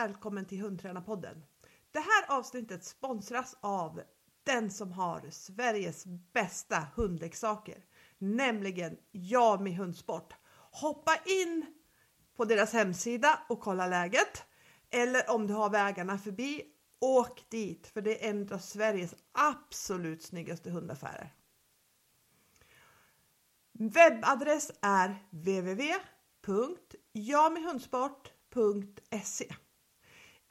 välkommen till Hundtränarpodden. Det här avsnittet sponsras av den som har Sveriges bästa hundleksaker, nämligen Jami Hundsport. Hoppa in på deras hemsida och kolla läget. Eller om du har vägarna förbi, åk dit för det är en av Sveriges absolut snyggaste hundaffärer. Webbadress är www.jamihundsport.se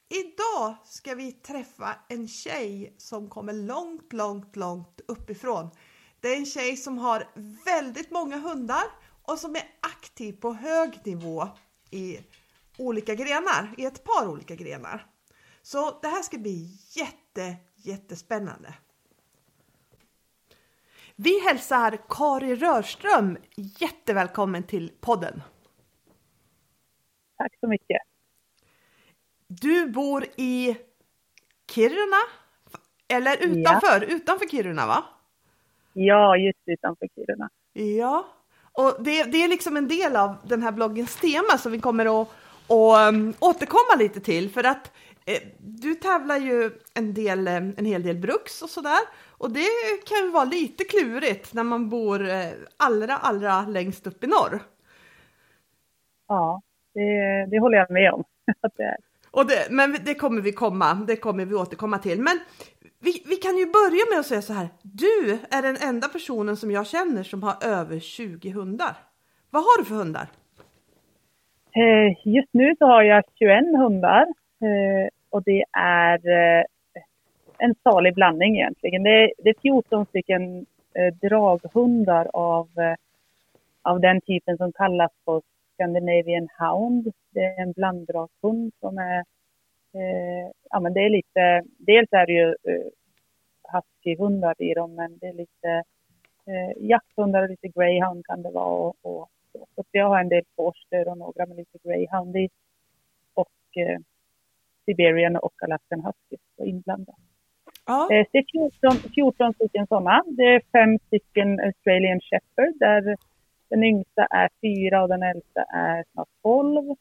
Idag ska vi träffa en tjej som kommer långt, långt, långt uppifrån. Det är en tjej som har väldigt många hundar och som är aktiv på hög nivå i olika grenar, i ett par olika grenar. Så det här ska bli jätte, jättespännande. Vi hälsar Kari Rörström jättevälkommen till podden. Tack så mycket. Du bor i Kiruna? Eller utanför, ja. utanför Kiruna va? Ja, just utanför Kiruna. Ja, och det, det, är liksom en del av den här bloggens tema som vi kommer att och, um, återkomma lite till för att eh, du tävlar ju en, del, eh, en hel del bruks och sådär och det kan ju vara lite klurigt när man bor eh, allra, allra längst upp i norr. Ja, det, det håller jag med om att det är. Och det, men det kommer vi komma, det kommer vi återkomma till. Men vi, vi kan ju börja med att säga så här. Du är den enda personen som jag känner som har över 20 hundar. Vad har du för hundar? Eh, just nu så har jag 21 hundar eh, och det är eh, en salig blandning egentligen. Det är, det är 14 stycken draghundar av, av den typen som kallas för Scandinavian Hound. Det är en blanddraghund som är, eh, ja men det är lite, dels är det ju eh, huskyhundar i dem, men det är lite eh, jakthundar och lite greyhound kan det vara och, och så. jag har en del forster och några med lite greyhound i och eh, Siberian och Alaskan Huskies inblandat. Ja. Eh, det är 14, 14 stycken sådana. Det är fem stycken Australian Shepherd där den yngsta är fyra och den äldsta är snart tolv.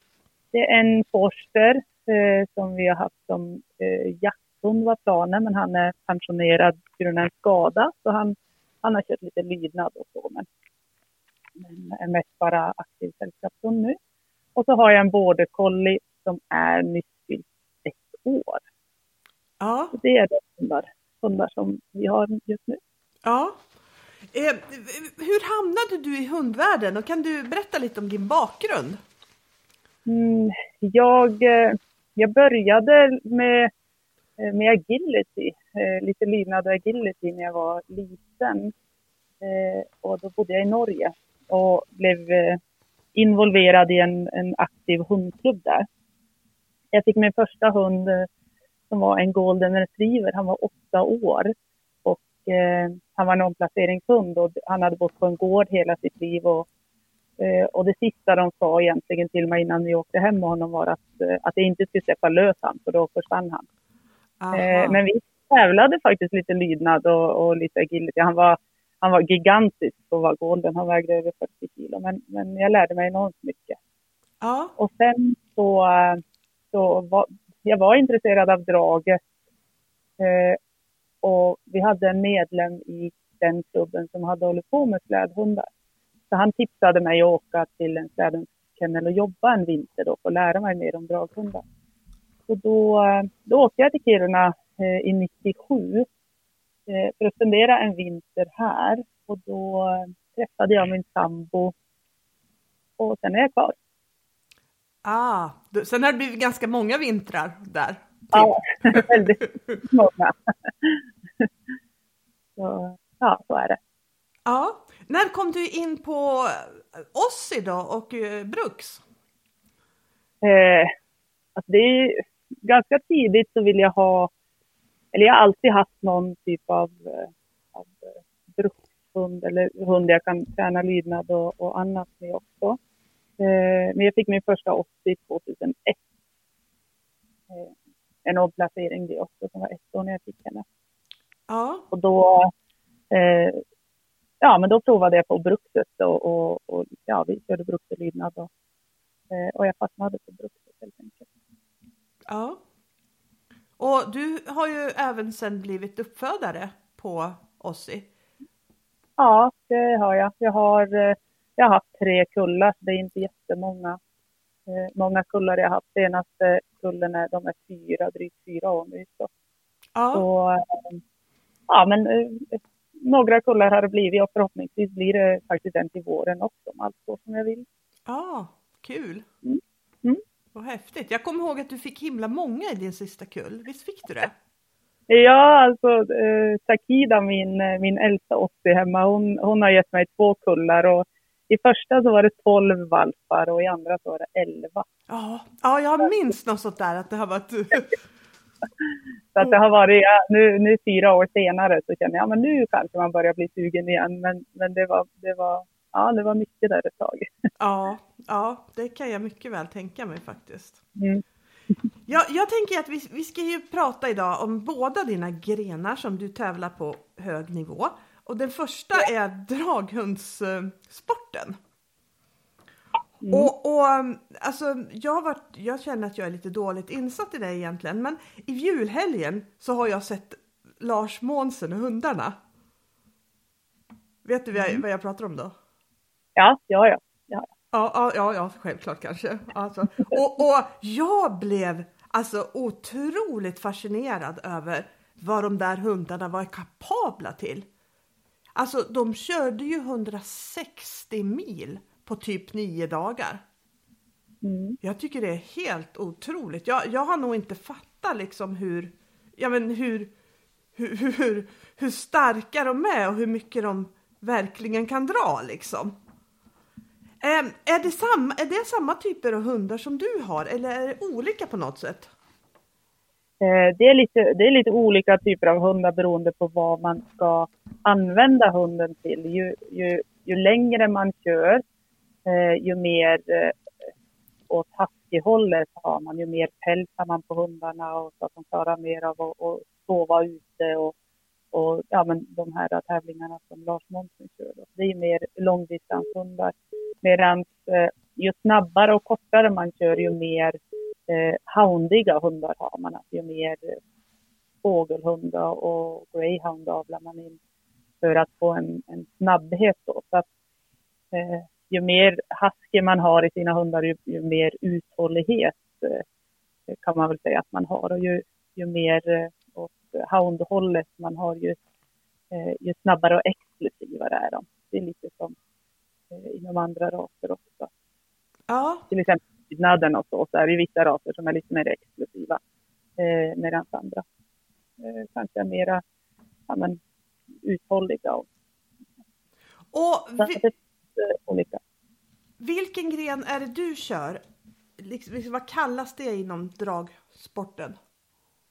Det är en forster eh, som vi har haft som eh, jakthund var planen, men han är pensionerad på grund av en skada. Så han, han har kört lite lydnad och så, men, men är mest bara aktiv sällskapshund nu. Och så har jag en border collie som är nyss fyllt ett år. Ja. Så det är de hundar, hundar som vi har just nu. Ja, Eh, hur hamnade du i hundvärlden och kan du berätta lite om din bakgrund? Mm, jag, eh, jag började med, eh, med agility, eh, lite lydnad och agility när jag var liten. och då bodde jag i Norge och blev involverad i en, en aktiv hundklubb där. Jag fick min första hund som var en golden retriever, han var åtta år eh, han var en omplaceringshund och han hade bott på en gård hela sitt liv. Och, eh, och det sista de sa egentligen till mig innan vi åkte hem med honom var att, eh, att jag inte skulle släppa lös han, för då försvann han. Eh, men vi tävlade faktiskt lite lydnad och, och lite agility. Han var, han var gigantisk på att vara golden, han vägde över 40 kilo. Men, men jag lärde mig enormt mycket. Ja. Och sen så, så var jag var intresserad av draget eh, och vi hade en medlem i den klubben som hade hållit på med slädhundar. Så han tipsade mig att åka till en slädhundskennel och jobba en vinter då för att lära mig mer om draghundar. Så då, eh, då åkte jag till Kiruna eh, i 97 eh, för att spendera en vinter här. Och då eh, träffade jag min sambo och sen är jag kvar. Ah, sen har det blivit ganska många vintrar där. Ja, väldigt många. så, ja, så är det. Ja. När kom du in på Ossi då och uh, Bruks? Eh, alltså det är ganska tidigt så vill jag ha, eller jag har alltid haft någon typ av, eh, av eh, brukshund eller hund jag kan träna lydnad och, och annat med också. Eh, men jag fick min första 80 2001. Eh, en omplacering det också som var ett år när jag fick henne. Ja. Och då, eh, ja men då provade jag på brukset och, och, och ja vi körde brukselydnad och, eh, och jag fastnade på brukset helt enkelt. Ja. Och du har ju även sen blivit uppfödare på Ossi. Ja, det har jag. Jag har, eh, jag har haft tre kullar, det är inte jättemånga. Eh, många kullar jag har haft. Senaste kullen är, de är fyra, drygt fyra år nu. Så, Ja. så eh, ja, men eh, några kullar har det blivit och förhoppningsvis blir det faktiskt en till våren också om allt går som jag vill. Ja, kul. Mm. Mm. Vad häftigt. Jag kommer ihåg att du fick himla många i din sista kull. Visst fick du det? Ja, alltså eh, Takida, min, min äldsta 80 hemma, hon, hon har gett mig två kullar och i första så var det 12 valpar och i andra så var det 11. Ja, ja jag minns något sånt där att det har varit... Så att det har varit, ja, nu, nu fyra år senare så känner jag, men nu kanske man börjar bli sugen igen. Men, men det var, det var, ja det var mycket där ett tag. Ja, ja, det kan jag mycket väl tänka mig faktiskt. Mm. Ja, jag tänker att vi, vi ska ju prata idag om båda dina grenar som du tävlar på hög nivå. Och den första är draghundssporten. Mm. Och, och alltså, jag, har varit, jag känner att jag är lite dåligt insatt i det egentligen, men i julhelgen så har jag sett Lars Månsen och hundarna. Vet du vad jag, vad jag pratar om då? Ja, ja, ja. Ja, ja, ja, ja självklart kanske. Alltså, och, och jag blev alltså otroligt fascinerad över vad de där hundarna var kapabla till. Alltså, de körde ju 160 mil på typ nio dagar. Mm. Jag tycker det är helt otroligt. Jag, jag har nog inte fattat liksom hur, ja men hur, hur, hur, hur starka de är och hur mycket de verkligen kan dra liksom. Ehm, är, det samma, är det samma typer av hundar som du har eller är det olika på något sätt? Eh, Det är, lite, det är lite olika typer av hundar beroende på vad man ska använda hunden till. Ju, ju, ju längre man kör, eh, ju mer eh, åt huskyhållet har man, ju mer päls har man på hundarna och så att de klarar mer av att, och sova ute och, och ja, men de här tävlingarna som Lars Månsson kör. Då. Det är mer långdistanshundar. Medan eh, ju snabbare och kortare man kör, ju mer eh, houndiga hundar har man. Alltså, ju mer eh, fågelhundar och greyhound avlar man in för att få en, en snabbhet. Då. Så att, eh, ju mer husky man har i sina hundar, ju, ju mer uthållighet eh, kan man väl säga att man har. Och ju, ju mer eh, åt houndhållet man har, ju, eh, ju snabbare och exklusivare är de. Det är lite som eh, inom andra raser också. Ja, Till exempel lydnaden och så, så är det vissa raser som är lite mer exklusiva. Eh, medan andra eh, kanske är mera ja, men, uthålliga. Och, och vi, det eh, olika. vilken gren är det du kör? Liksom, liksom, vad kallas det inom dragsporten?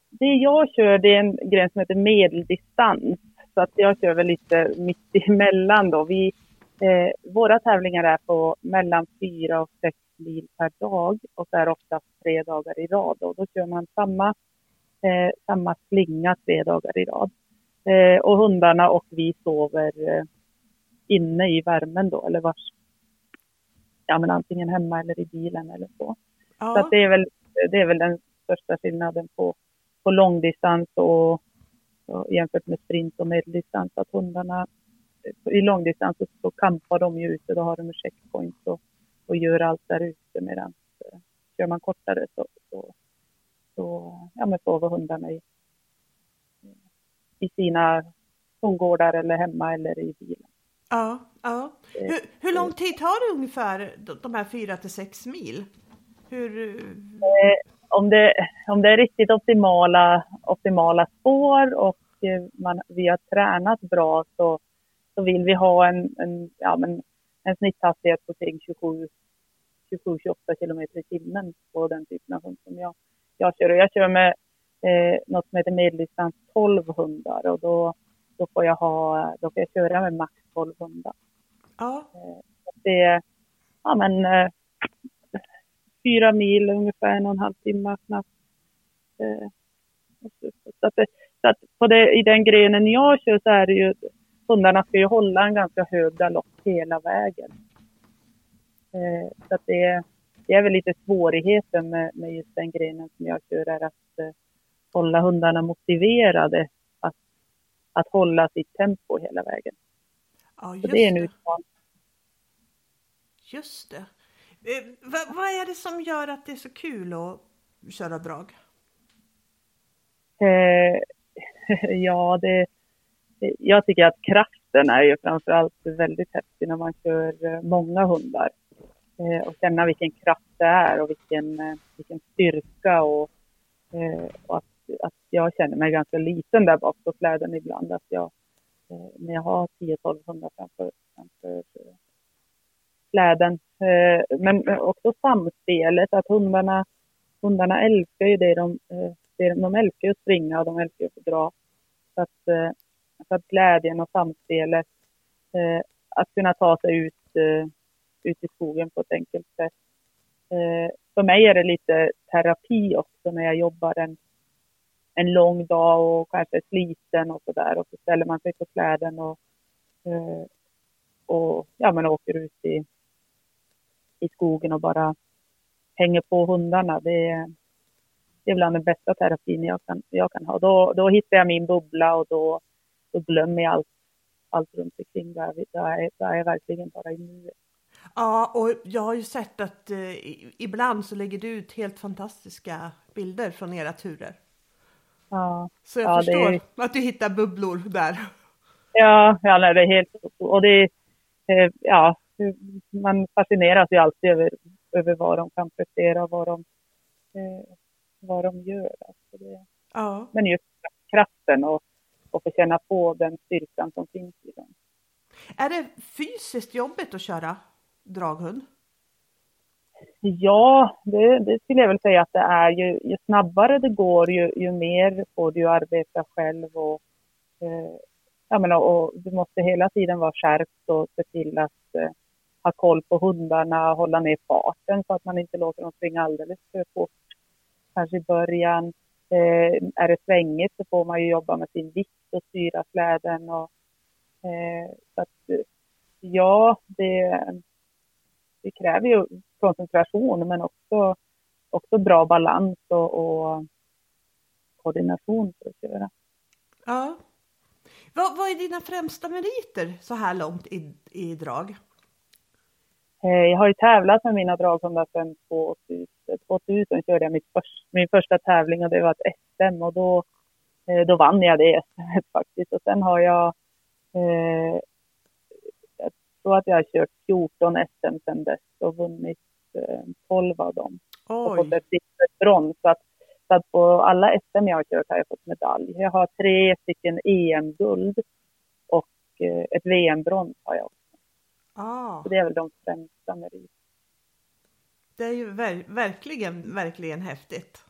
Det jag kör det är en gren som heter medeldistans. Så att jag kör väl lite mitt emellan då. Vi, eh, våra tävlingar är på mellan fyra och sex mil per dag och så är det oftast tre dagar i rad. Och då kör man samma, eh, samma slinga tre dagar i rad. Eh, och hundarna och vi sover eh, inne i värmen då, eller vars, ja men antingen hemma eller i bilen eller så. Så Ja, att det, är väl, det är väl den största skillnaden på, på långdistans och, och jämfört med sprint och medeldistans. Att hundarna i långdistans så, så kampar de ju ute, då har de en checkpoint och, och gör allt där ute medan eh, kör man kortare så, så, så ja, men sover hundarna i, i sina hundgårdar eller hemma eller i bilen. ja, ja. Hur, hur lång tid tar det ungefär de- här fyra till sex mil? Hur, Eh, om, det, om det är riktigt optimala, optimala spår och eh, man, vi har tränat bra så, så vill vi ha en, en, ja, men en snitthastighet på kring 27 27-28 kilometer i timmen på den typen av hund som jag, jag kör. Och jag kör med eh, något som heter medeldistans 12 hundar och då, då, får jag ha, då får jag köra med max 12 hundar. ja, Det är ja, men, eh, fyra mil, ungefär en och en halv timme knappt. Eh, så, så att, det, så att på det, i den grenen jag kör så är det ju, hundarna ska ju hålla en ganska hög galopp hela vägen. Eh, så att det är, det är väl lite svårigheten med, med just den grenen som jag kör är att eh, hålla hundarna motiverade att, att hålla sitt tempo hela vägen. Ja, Så just det är en utmaning. Just det. Eh, vad, vad är det som gör att det är så kul att köra drag? Eh, ja, det, jag tycker att kraften är ju framförallt väldigt häftig när man kör eh, många hundar. Eh, och känna vilken kraft det är och vilken, eh, vilken styrka och, eh, och att, att jag känner mig ganska liten där bak på släden ibland. Att jag, eh, när jag har 10-12 hundar framför, framför eh, släden. Eh, men också samspelet, att hundarna, hundarna älskar ju det de, det, de älskar ju att springa och de älskar ju att dra. Så att, Alltså glädjen och samspelet, eh, att kunna ta sig ut, eh, ut i skogen på ett enkelt sätt. Eh, för mig är det lite terapi också när jag jobbar en, en lång dag och kanske är sliten och sådär och så ställer man sig på släden och, eh, och ja, men åker ut i, i skogen och bara hänger på hundarna. Det är, det är bland den bästa terapin jag kan, jag kan ha. Då, då hittar jag min bubbla och då, då glömmer jag allt, allt runt omkring. Där, där, är, där är verkligen bara i nuet. Ja, och jag har ju sett att eh, ibland så lägger du ut helt fantastiska bilder från era turer. Ja, Så jag Ja, förstår är- att du hittar bubblor där. ja, ja nej, det är helt och det eh, ja, man fascineras ju alltid över, över vad de kan prestera och vad de, eh, vad de gör. Alltså det, Ja. men just kraften och, och få känna på den styrkan som finns i dem. Är det fysiskt jobbigt att köra draghund? Ja, det, det skulle jag väl säga att det är. Ju, ju snabbare det går, ju, ju mer får du arbeta själv. Och, eh, jag menar, och du måste hela tiden vara skärpt och se till att eh, ha koll på hundarna, hålla ner farten så att man inte låter dem springa alldeles för fort. Kanske i början. Eh, är det svängigt så får man ju jobba med sin vikt och styra släden. Och, eh, så att, ja, det, det kräver ju koncentration men också, också bra balans och, och koordination för att köra. Ja. Vad, vad är dina främsta meriter så här långt i, i drag? Eh, Jag har ju tävlat med mina draghundar sedan 2000. 2000 körde jag mitt först, min första tävling och det var ett SM och då, eh, då vann jag det SM faktiskt. Och sen har jag, eh, jag tror att jag har kört 14 SM sedan dess och vunnit eh, 12 av dem. och fått Oj, ett silver brons. Så att, så att på alla SM jag har kört har jag fått medalj. Jag har tre stycken EM-guld och eh, ett VM-brons har jag också. Ah, Så det är väl de främsta meriterna. det är ju ver verkligen, verkligen häftigt.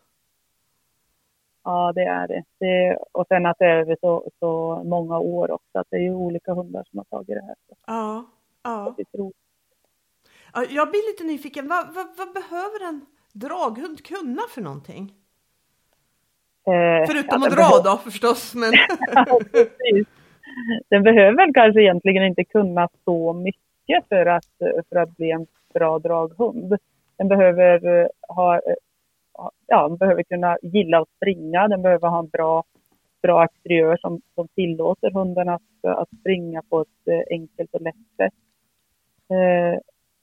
Ja, det är det. det. Och sen att det är över så, så många år också. Att det är ju olika hundar som har tagit det här. Ja, ja. Ja, Jag blir lite nyfiken. Vad, vad, vad behöver en draghund kunna för någonting? Eh, Förutom ja, att dra då förstås. Men... Ja. Den behöver väl kanske egentligen inte kunna så mycket för att, för att bli en bra draghund. Den behöver eh, ha, eh, ha- ja, den behöver kunna gilla att springa, den behöver ha en bra, bra exteriör som, som tillåter hunden att, att springa på ett eh, enkelt och lätt sätt.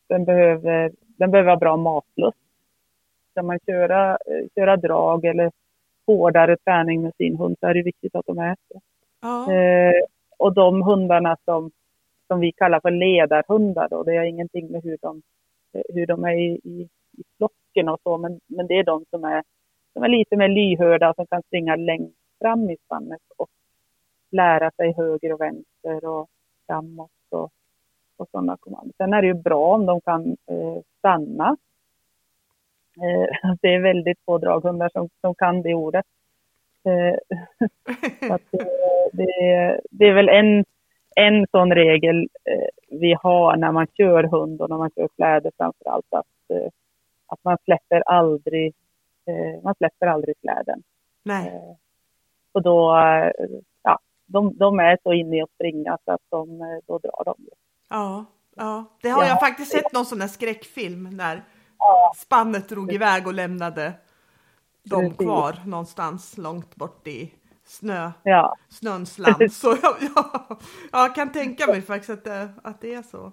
Den, behöver, den behöver ha bra matlust. Ska man köra, köra drag eller hårdare träning med sin hund så är det viktigt att de äter. Ja, Eh, och de hundarna som, som vi kallar för ledarhundar då, det har ingenting med hur de, hur de är i, i, i flocken och så, men, men det är de som är, som är lite mer lyhörda och som kan springa längst fram i spannet och lära sig höger och vänster och framåt och, och sådana kommandon. Sen är det ju bra om de kan eh, stanna. Eh, det är väldigt få draghundar som, som kan det ordet. Eh, att det, det är väl en, en sån regel eh, vi har när man kör hund och när man kör kläder framför allt att, eh, att man släpper aldrig, eh, man släpper aldrig släden. nej. Eh, och då, eh, ja, de, de är så inne i att springa så att de, eh, då drar de. Ja, ja. Det har Ja. jag faktiskt sett någon sån där skräckfilm där spannet drog iväg och lämnade dem Precis. kvar någonstans långt bort i snö, Ja, snöns land. Så jag, jag, jag kan tänka mig faktiskt att det, att det är så.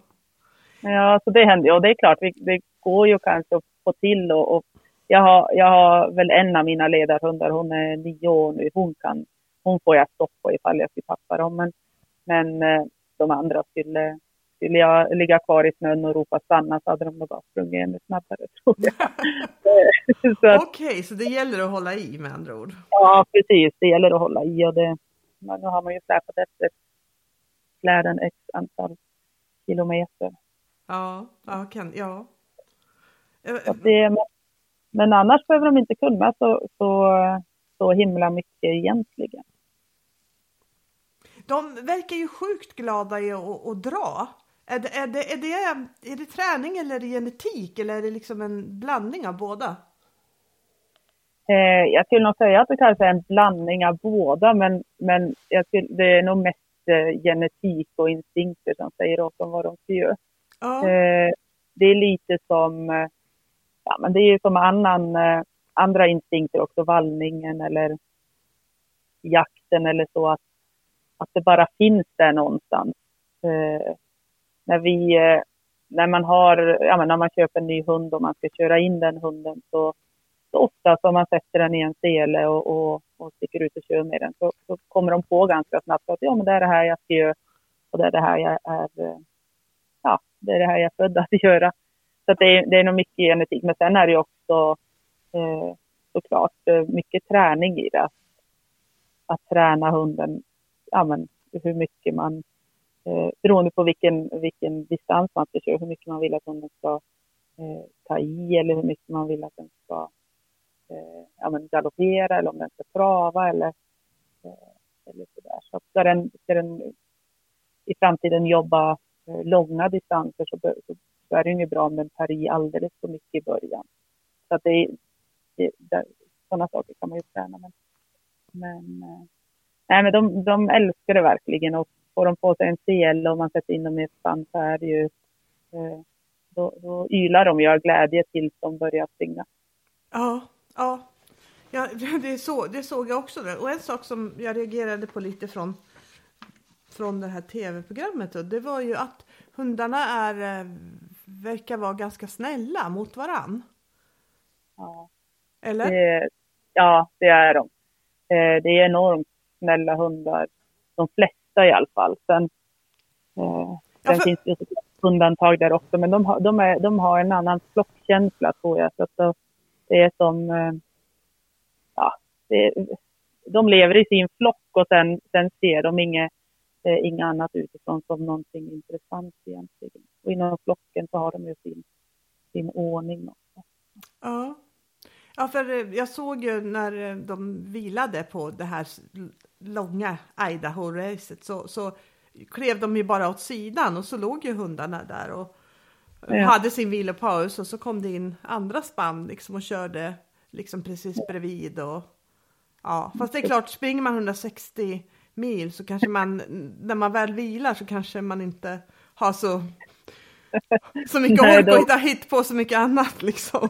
ja så det händer. Och det är klart, det går ju kanske att få till och, och jag, har, jag har väl en av mina ledarhundar, hon är nio år nu, hon kan, hon får jag stopp på ifall jag skulle tappa dem. Men, men eh, de andra skulle, skulle jag ligga kvar i snön och ropa stanna så hade de nog bara sprungit ännu snabbare tror jag. Okej, så det gäller att hålla i med andra ord. Ja, precis. Det gäller att hålla i och det, nu har man ju släpat efter släden x antal kilometer. Ja, ja, kan, ja. Eh, det, men annars behöver de inte kunna så, så, så himla mycket egentligen. De verkar ju sjukt glada i att, att dra. Är det, är, det, är, det, är det träning eller är det genetik eller är det liksom en blandning av båda? Eh, jag skulle nog säga att det kanske är en blandning av båda, men, men jag skulle, det är nog mest eh, genetik och instinkter som säger åt dem vad de ska göra. Ja, Eh, det är lite som, eh, ja men det är ju som annan, eh, andra instinkter också, vallningen eller jakten eller så, att, att det bara finns där någonstans. Eh, när vi, eh, när man har, ja men när man köper en ny hund och man ska köra in den hunden så, så ofta som om man sätter den i en sele och, och, och sticker ut och kör med den så, så kommer de på ganska snabbt att ja men det är det här jag ska göra och det är det här jag är eh, ja, det är det här jag är född att göra. Så att det, är, det är nog mycket genetik. Men sen är det också eh, såklart eh, mycket träning i det. Att, att träna hunden, ja men hur mycket man, eh, beroende på vilken, vilken distans man ska köra, hur mycket man vill att hunden ska eh, ta i eller hur mycket man vill att den ska eh, ja, men galoppera eller om den ska trava eller, eh, eller sådär. Så ska den, ska den i framtiden jobba eh, långa distanser så, bör- så, så är det ju bra om den tar i alldeles för mycket i början. Så att det, det, det, sådana saker kan man ju träna. Men, men, eh, nej, men de, de älskar det verkligen och får de på sig en sele och man sätter in dem i ett spann så är det ju eh, då, då ylar de ju av glädje tills de börjar springa. ja, ja. ja det, så, det såg jag också. Där. Och en sak som jag reagerade på lite från, från det här tv-programmet det var ju att hundarna är, eh, verkar vara ganska snälla mot varann. Ja. Eller? Det, ja, det är de. Eh, det är enormt snälla hundar. De flesta i alla fall. Sen, eh, Ja, sen för- finns det undantag där också. Men de har, de är, de har en annan flockkänsla tror jag. Så att det är som... Eh, ja, det, de lever i sin flock och sen, sen ser de inget, eh, inget annat utifrån som någonting intressant egentligen. Och inom flocken så har de ju sin, sin ordning också. Ja. Ja, för eh, jag såg ju när eh, de vilade på det här långa Idaho-racet så, så klev de ju bara åt sidan och så låg ju hundarna där och eh, Ja. hade sin vilopaus och så kom det in andra spann liksom och körde liksom precis bredvid och ja, fast det är klart springer man 160 mil så kanske man när man väl vilar så kanske man inte har så så mycket ork och inte har hitt på så mycket annat liksom.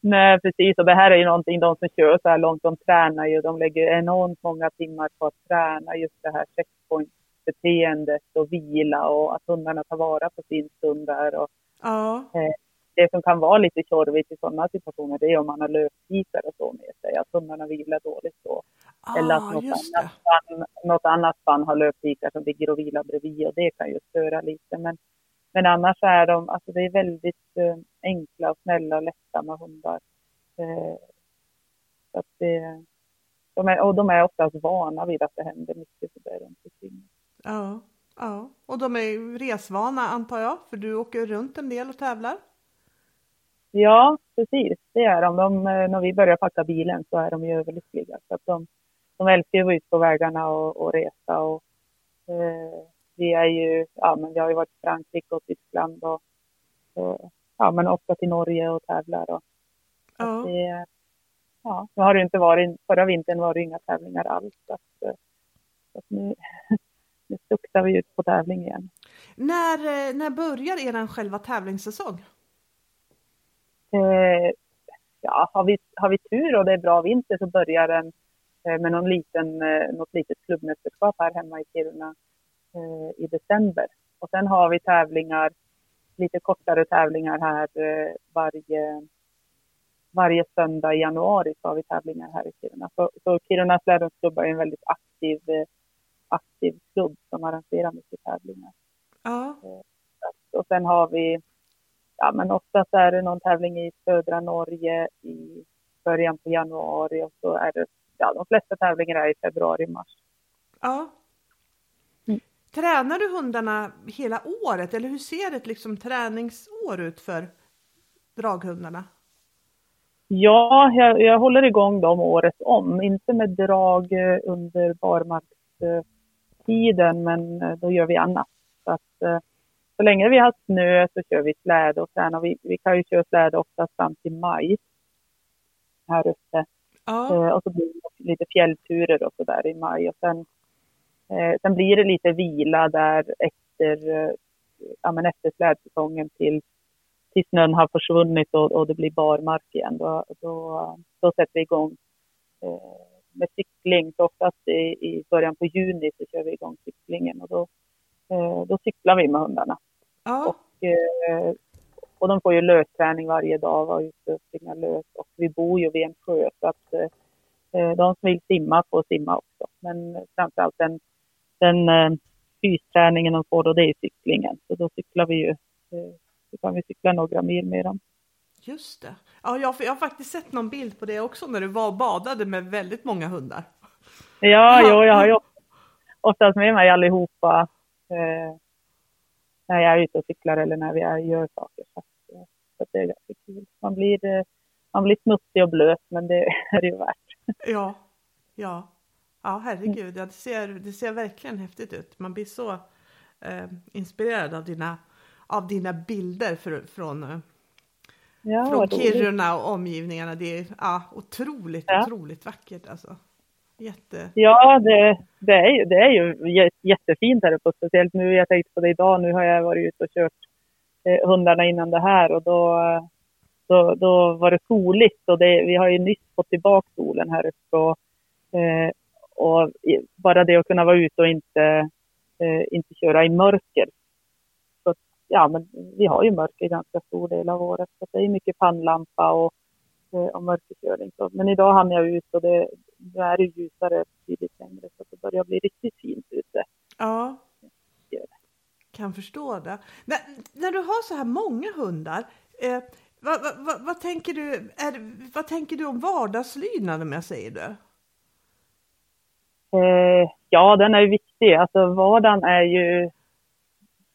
Nej, precis. Och det här är ju någonting, de som kör så här långt, de tränar ju. De lägger enormt många timmar på att träna just det här checkpoint-beteendet och vila och att hundarna tar vara på sin stund där. Och Ja, det som kan vara lite tjorvigt i sådana situationer, det är om man har löpvikar och så med sig, att hundarna vilar dåligt då. Eller att ah, något annat, spann, något annat spann har löpvikar som ligger och vilar bredvid och det kan ju störa lite. Men, men annars är de, alltså det är väldigt eh, enkla och snälla och lättsamma hundar. Eh, så att det, de är, och de är oftast vana vid att det händer mycket så där runt omkring. Ja, ja, och de är resvana antar jag, för du åker runt en del och tävlar. Ja, precis. Det är de. de. eh, När vi börjar packa bilen så är de ju överlyckliga. Så att de, de älskar att vara ute på vägarna och, och resa. Och, eh, vi, är ju, ja, men vi har ju varit i Frankrike och Tyskland och eh, ja, men ofta till Norge och tävlar. Och, Ja, det, ja, nu har det inte varit, förra vintern var det inga tävlingar alls. Så att, eh, så att nu, nu stuktar vi ut på tävling igen. när, eh, när börjar er själva tävlingssäsong? Eh, ja, har vi, har vi tur och det är bra vinter så börjar den eh, med någon liten, eh, något litet klubbmästerskap här hemma i Kiruna i december. Och sen har vi tävlingar, lite kortare tävlingar här eh, varje, varje söndag i januari så har vi tävlingar här i Kiruna. Så, så Kiruna slädhundsklubb är en väldigt aktiv, eh, aktiv klubb som arrangerar mycket tävlingar. Ja. Och sen har vi, ja men oftast är det någon tävling i södra Norge i början på januari och så är det, ja de flesta tävlingar är i februari, mars. ja. Tränar du hundarna hela året eller hur ser ett liksom träningsår ut för draghundarna? Ja, jag, jag håller igång dem året om. Inte med drag eh, under barmarkstiden, men eh, då gör vi annat. Så, att, eh, så länge vi har snö så kör vi släde och tränar. Vi, vi kan ju köra släde oftast fram till maj här uppe. Ja. Och så blir det lite fjällturer och så där i maj. Och sen, eh, sen blir det lite vila där efter, eh, ja, men efter slädsäsongen till, till snön har försvunnit och, och det blir barmark igen. Då, då, då sätter vi igång eh, med cykling. Så oftast i, i början på juni så kör vi igång cyklingen och då, eh, då cyklar vi med hundarna. Ja. Och, eh, och de får ju lösträning varje dag, vara ute och springa lös. Och vi bor ju vid en sjö så att eh, de som vill simma får simma också. Men framförallt den, den eh, fysträningen de får då det är cyklingen. Så då cyklar vi ju, eh, så kan vi cykla några mil med dem. Just det. Ja, jag, jag har faktiskt sett någon bild på det också när du var och badade med väldigt många hundar. Ja, Ja. jo, jag har ju oftast med mig allihopa eh, när jag är ute och cyklar eller när vi är, gör saker. Så, eh, så det är ganska kul. Man blir, eh, man blir smutsig och blöt, men det är det ju värt. Ja, ja, ja herregud, ja, det, ser, det ser verkligen häftigt ut. Man blir så eh, inspirerad av dina, av dina bilder för, från, eh, Ja, från. Kiruna och omgivningarna. Det är ja, otroligt, Ja. otroligt vackert alltså. Jätte... Ja, det, det, är ju, det är ju jä- jättefint här uppe. Speciellt nu, jag tänkte på det idag, nu har jag varit ute och kört eh, hundarna innan det här och då, då, då var det soligt och det, vi har ju nyss fått tillbaka solen här uppe. Och, eh, och bara det att kunna vara ute och inte, eh, inte köra i mörker. Så, ja, men vi har ju mörker ganska stor del av året. Så det är mycket pannlampa och, eh, och mörkerkörning. Så, men idag hann jag ut och det, nu är det ljusare betydligt längre så det börjar bli riktigt fint ute. Ja, kan förstå det. När, när du har så här många hundar, eh, vad, vad, vad, tänker du, är, vad tänker du om vardagslydnad om jag säger det? Eh, ja, den är ju viktig. Alltså vardagen är ju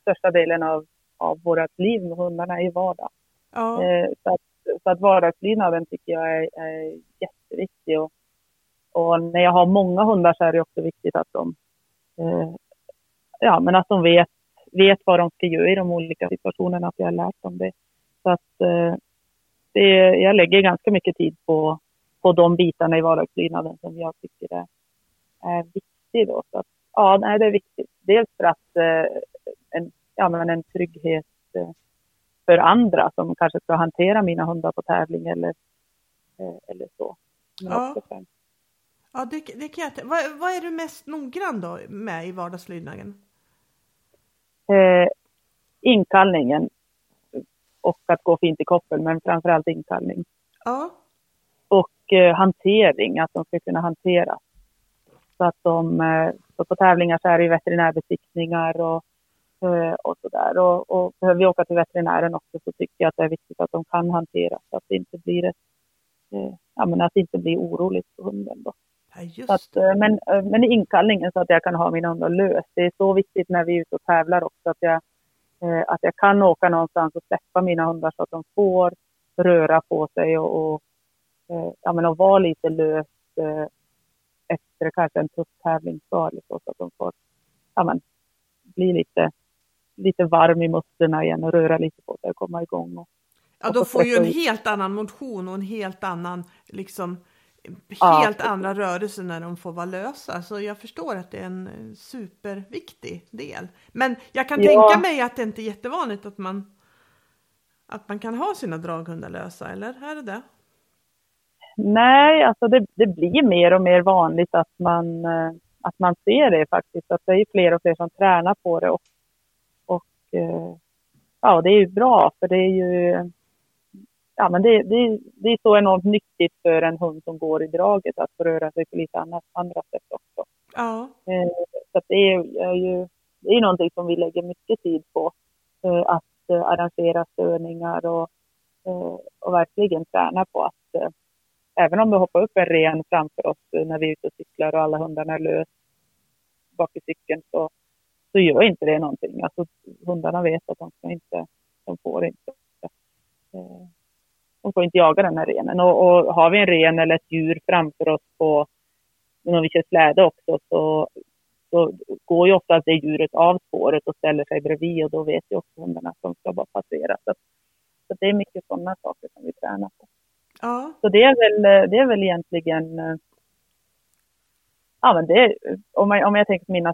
största delen av, av vårt liv med hundarna är ju vardag. Ja, Eh, så, att, så att vardagslydnaden tycker jag är, är jätteviktig. Och, och när jag har många hundar så är det också viktigt att de, eh, ja, men att de vet, vet vad de ska göra i de olika situationerna, att jag har lärt dem det. Så att eh, det, jag lägger ganska mycket tid på, på de bitarna i vardagslydnaden som jag tycker är, är viktig. Då. Så att, ja, nej, det är viktigt. Dels för att eh, en, ja, men en trygghet eh, för andra som kanske ska hantera mina hundar på tävling eller, eh, eller så. Men Ja. också ja det, det kan jag tänka. vad, vad är du mest noggrann då med i vardagslydnaden? eh, inkallningen och att gå fint i koppel, men framförallt inkallning. Ja, Och eh, hantering, att de ska kunna hanteras. Så att de, eh, så på tävlingar så är det ju veterinärbesiktningar och, eh, och sådär. Och, och behöver vi åka till veterinären också så tycker jag att det är viktigt att de kan hanteras så att det inte blir ett, eh, ja, men att det inte blir oroligt för hunden. Då. ja Så att, men, men i inkallningen så att jag kan ha mina hundar lös. Det är så viktigt när vi är ute och tävlar också att jag, att jag kan åka någonstans och släppa mina hundar så att de får röra på sig och, och, ja, men och vara lite lös eh, efter kanske en tuff tävlingsdag eller så, så att de får ja, men, bli lite, lite varm i musklerna igen och röra lite på sig och komma igång. Och, Ja, de får ju en ut. helt annan motion och en helt annan, liksom, Ja, helt precis. andra rörelser när de får vara lösa. Så jag förstår att det är en eh, superviktig del. Men jag kan Ja. tänka mig att det inte är jättevanligt att man att man kan ha sina draghundar lösa, eller är det det? Nej, alltså det, det blir mer och mer vanligt att man, eh, att man ser det faktiskt. Att det är fler och fler som tränar på det. Och, och eh, ja, det är ju bra för det är ju ja, men det, det, det är så enormt nyttigt för en hund som går i draget att få röra sig på lite annat, andra sätt också. Ja. Eh, så det är, är ju det är någonting som vi lägger mycket tid på. Att arrangera störningar och, och verkligen träna på att även om det hoppar upp en ren framför oss eh, när vi är ute och cyklar och alla hundarna är lös bak i cykeln så, så gör inte det någonting. Alltså, hundarna vet att de ska inte, de får inte, eh, de får inte jaga den här renen. Och, och, har vi en ren eller ett djur framför oss på, när vi kör släde också, så, så går ju ofta det djuret av spåret och ställer sig bredvid och då vet ju också hundarna att de ska bara passera. Så, så det är mycket sådana saker som vi tränar på. Ja. Så det är väl, det är väl egentligen, eh, ja men det, om, jag, om jag tänker på mina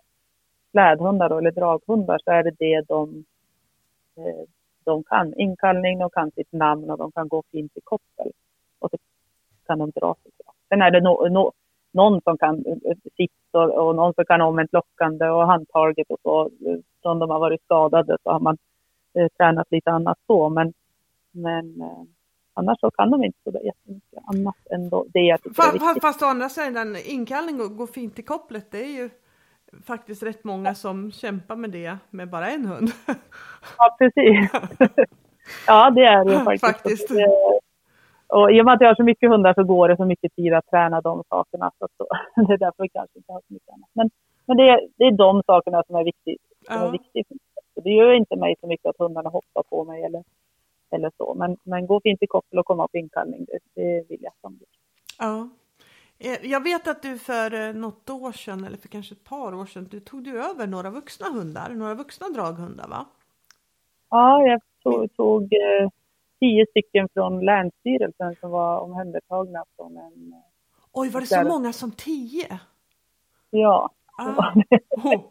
slädhundar då, eller draghundar så är det det de, eh, de kan. Inkallning, de kan sitt namn och de kan gå fint i koppel. Och så kan de dra sig. Sen är det no, no, någon som kan eh, sitta och, och någon som kan omvänt lockande och handtaget och så. Som de har varit skadade så har man eh, tränat lite annat så. Men, men eh, annars så kan de inte så jättemycket annat än det jag tycker fast, är viktigt. Fast å andra sidan, inkallning och gå fint i kopplet, det är ju faktiskt rätt många som kämpar med det med bara en hund. Ja, precis. ja, det är det faktiskt. faktiskt. Och i och med att jag har så mycket hundar så går det så mycket tid att träna de sakerna. Så, så det är därför vi kanske inte har så mycket annat. Men, men det, är, det är de sakerna som är viktiga. Som ja. är viktigt. Det gör inte mig så mycket att hundarna hoppar på mig eller eller så. Men, men gå fint i koppel och komma på inkallning, det, det vill jag som Ja. Eh, jag vet att du för eh, något år sedan, eller för kanske ett par år sedan, du tog du över några vuxna hundar, några vuxna draghundar va? Ja, jag tog, tog eh, tio stycken från Länsstyrelsen som var omhändertagna från en... Oj, var det så många som tio? Ja. Ah. Oh.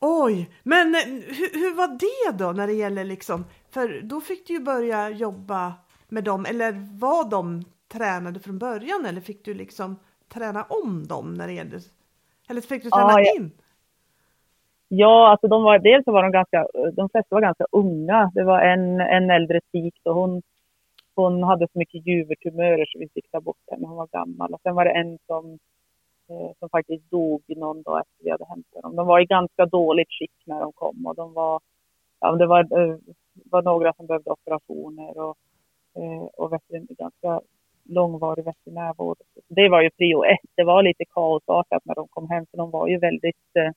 Oj, men hur, hur var det då när det gäller liksom för då fick du ju börja jobba med dem, eller var de tränade från början eller fick du liksom träna om dem när det gällde, eller fick du träna ja, in? Ja, alltså de var, dels så var de ganska, de flesta var ganska unga. Det var en, en äldre tik och hon, hon hade så mycket juvertumörer så vi fick ta bort henne, hon var gammal. Och sen var det en som, eh, Eh, som faktiskt dog någon dag efter vi hade hämtat dem. De var i ganska dåligt skick när de kom och de var, ja, det var eh, var några som behövde operationer och, eh, och ganska långvarig veterinärvård. Det var ju prio ett. Det var lite kaosartat när de kom hem för de var ju väldigt, eh,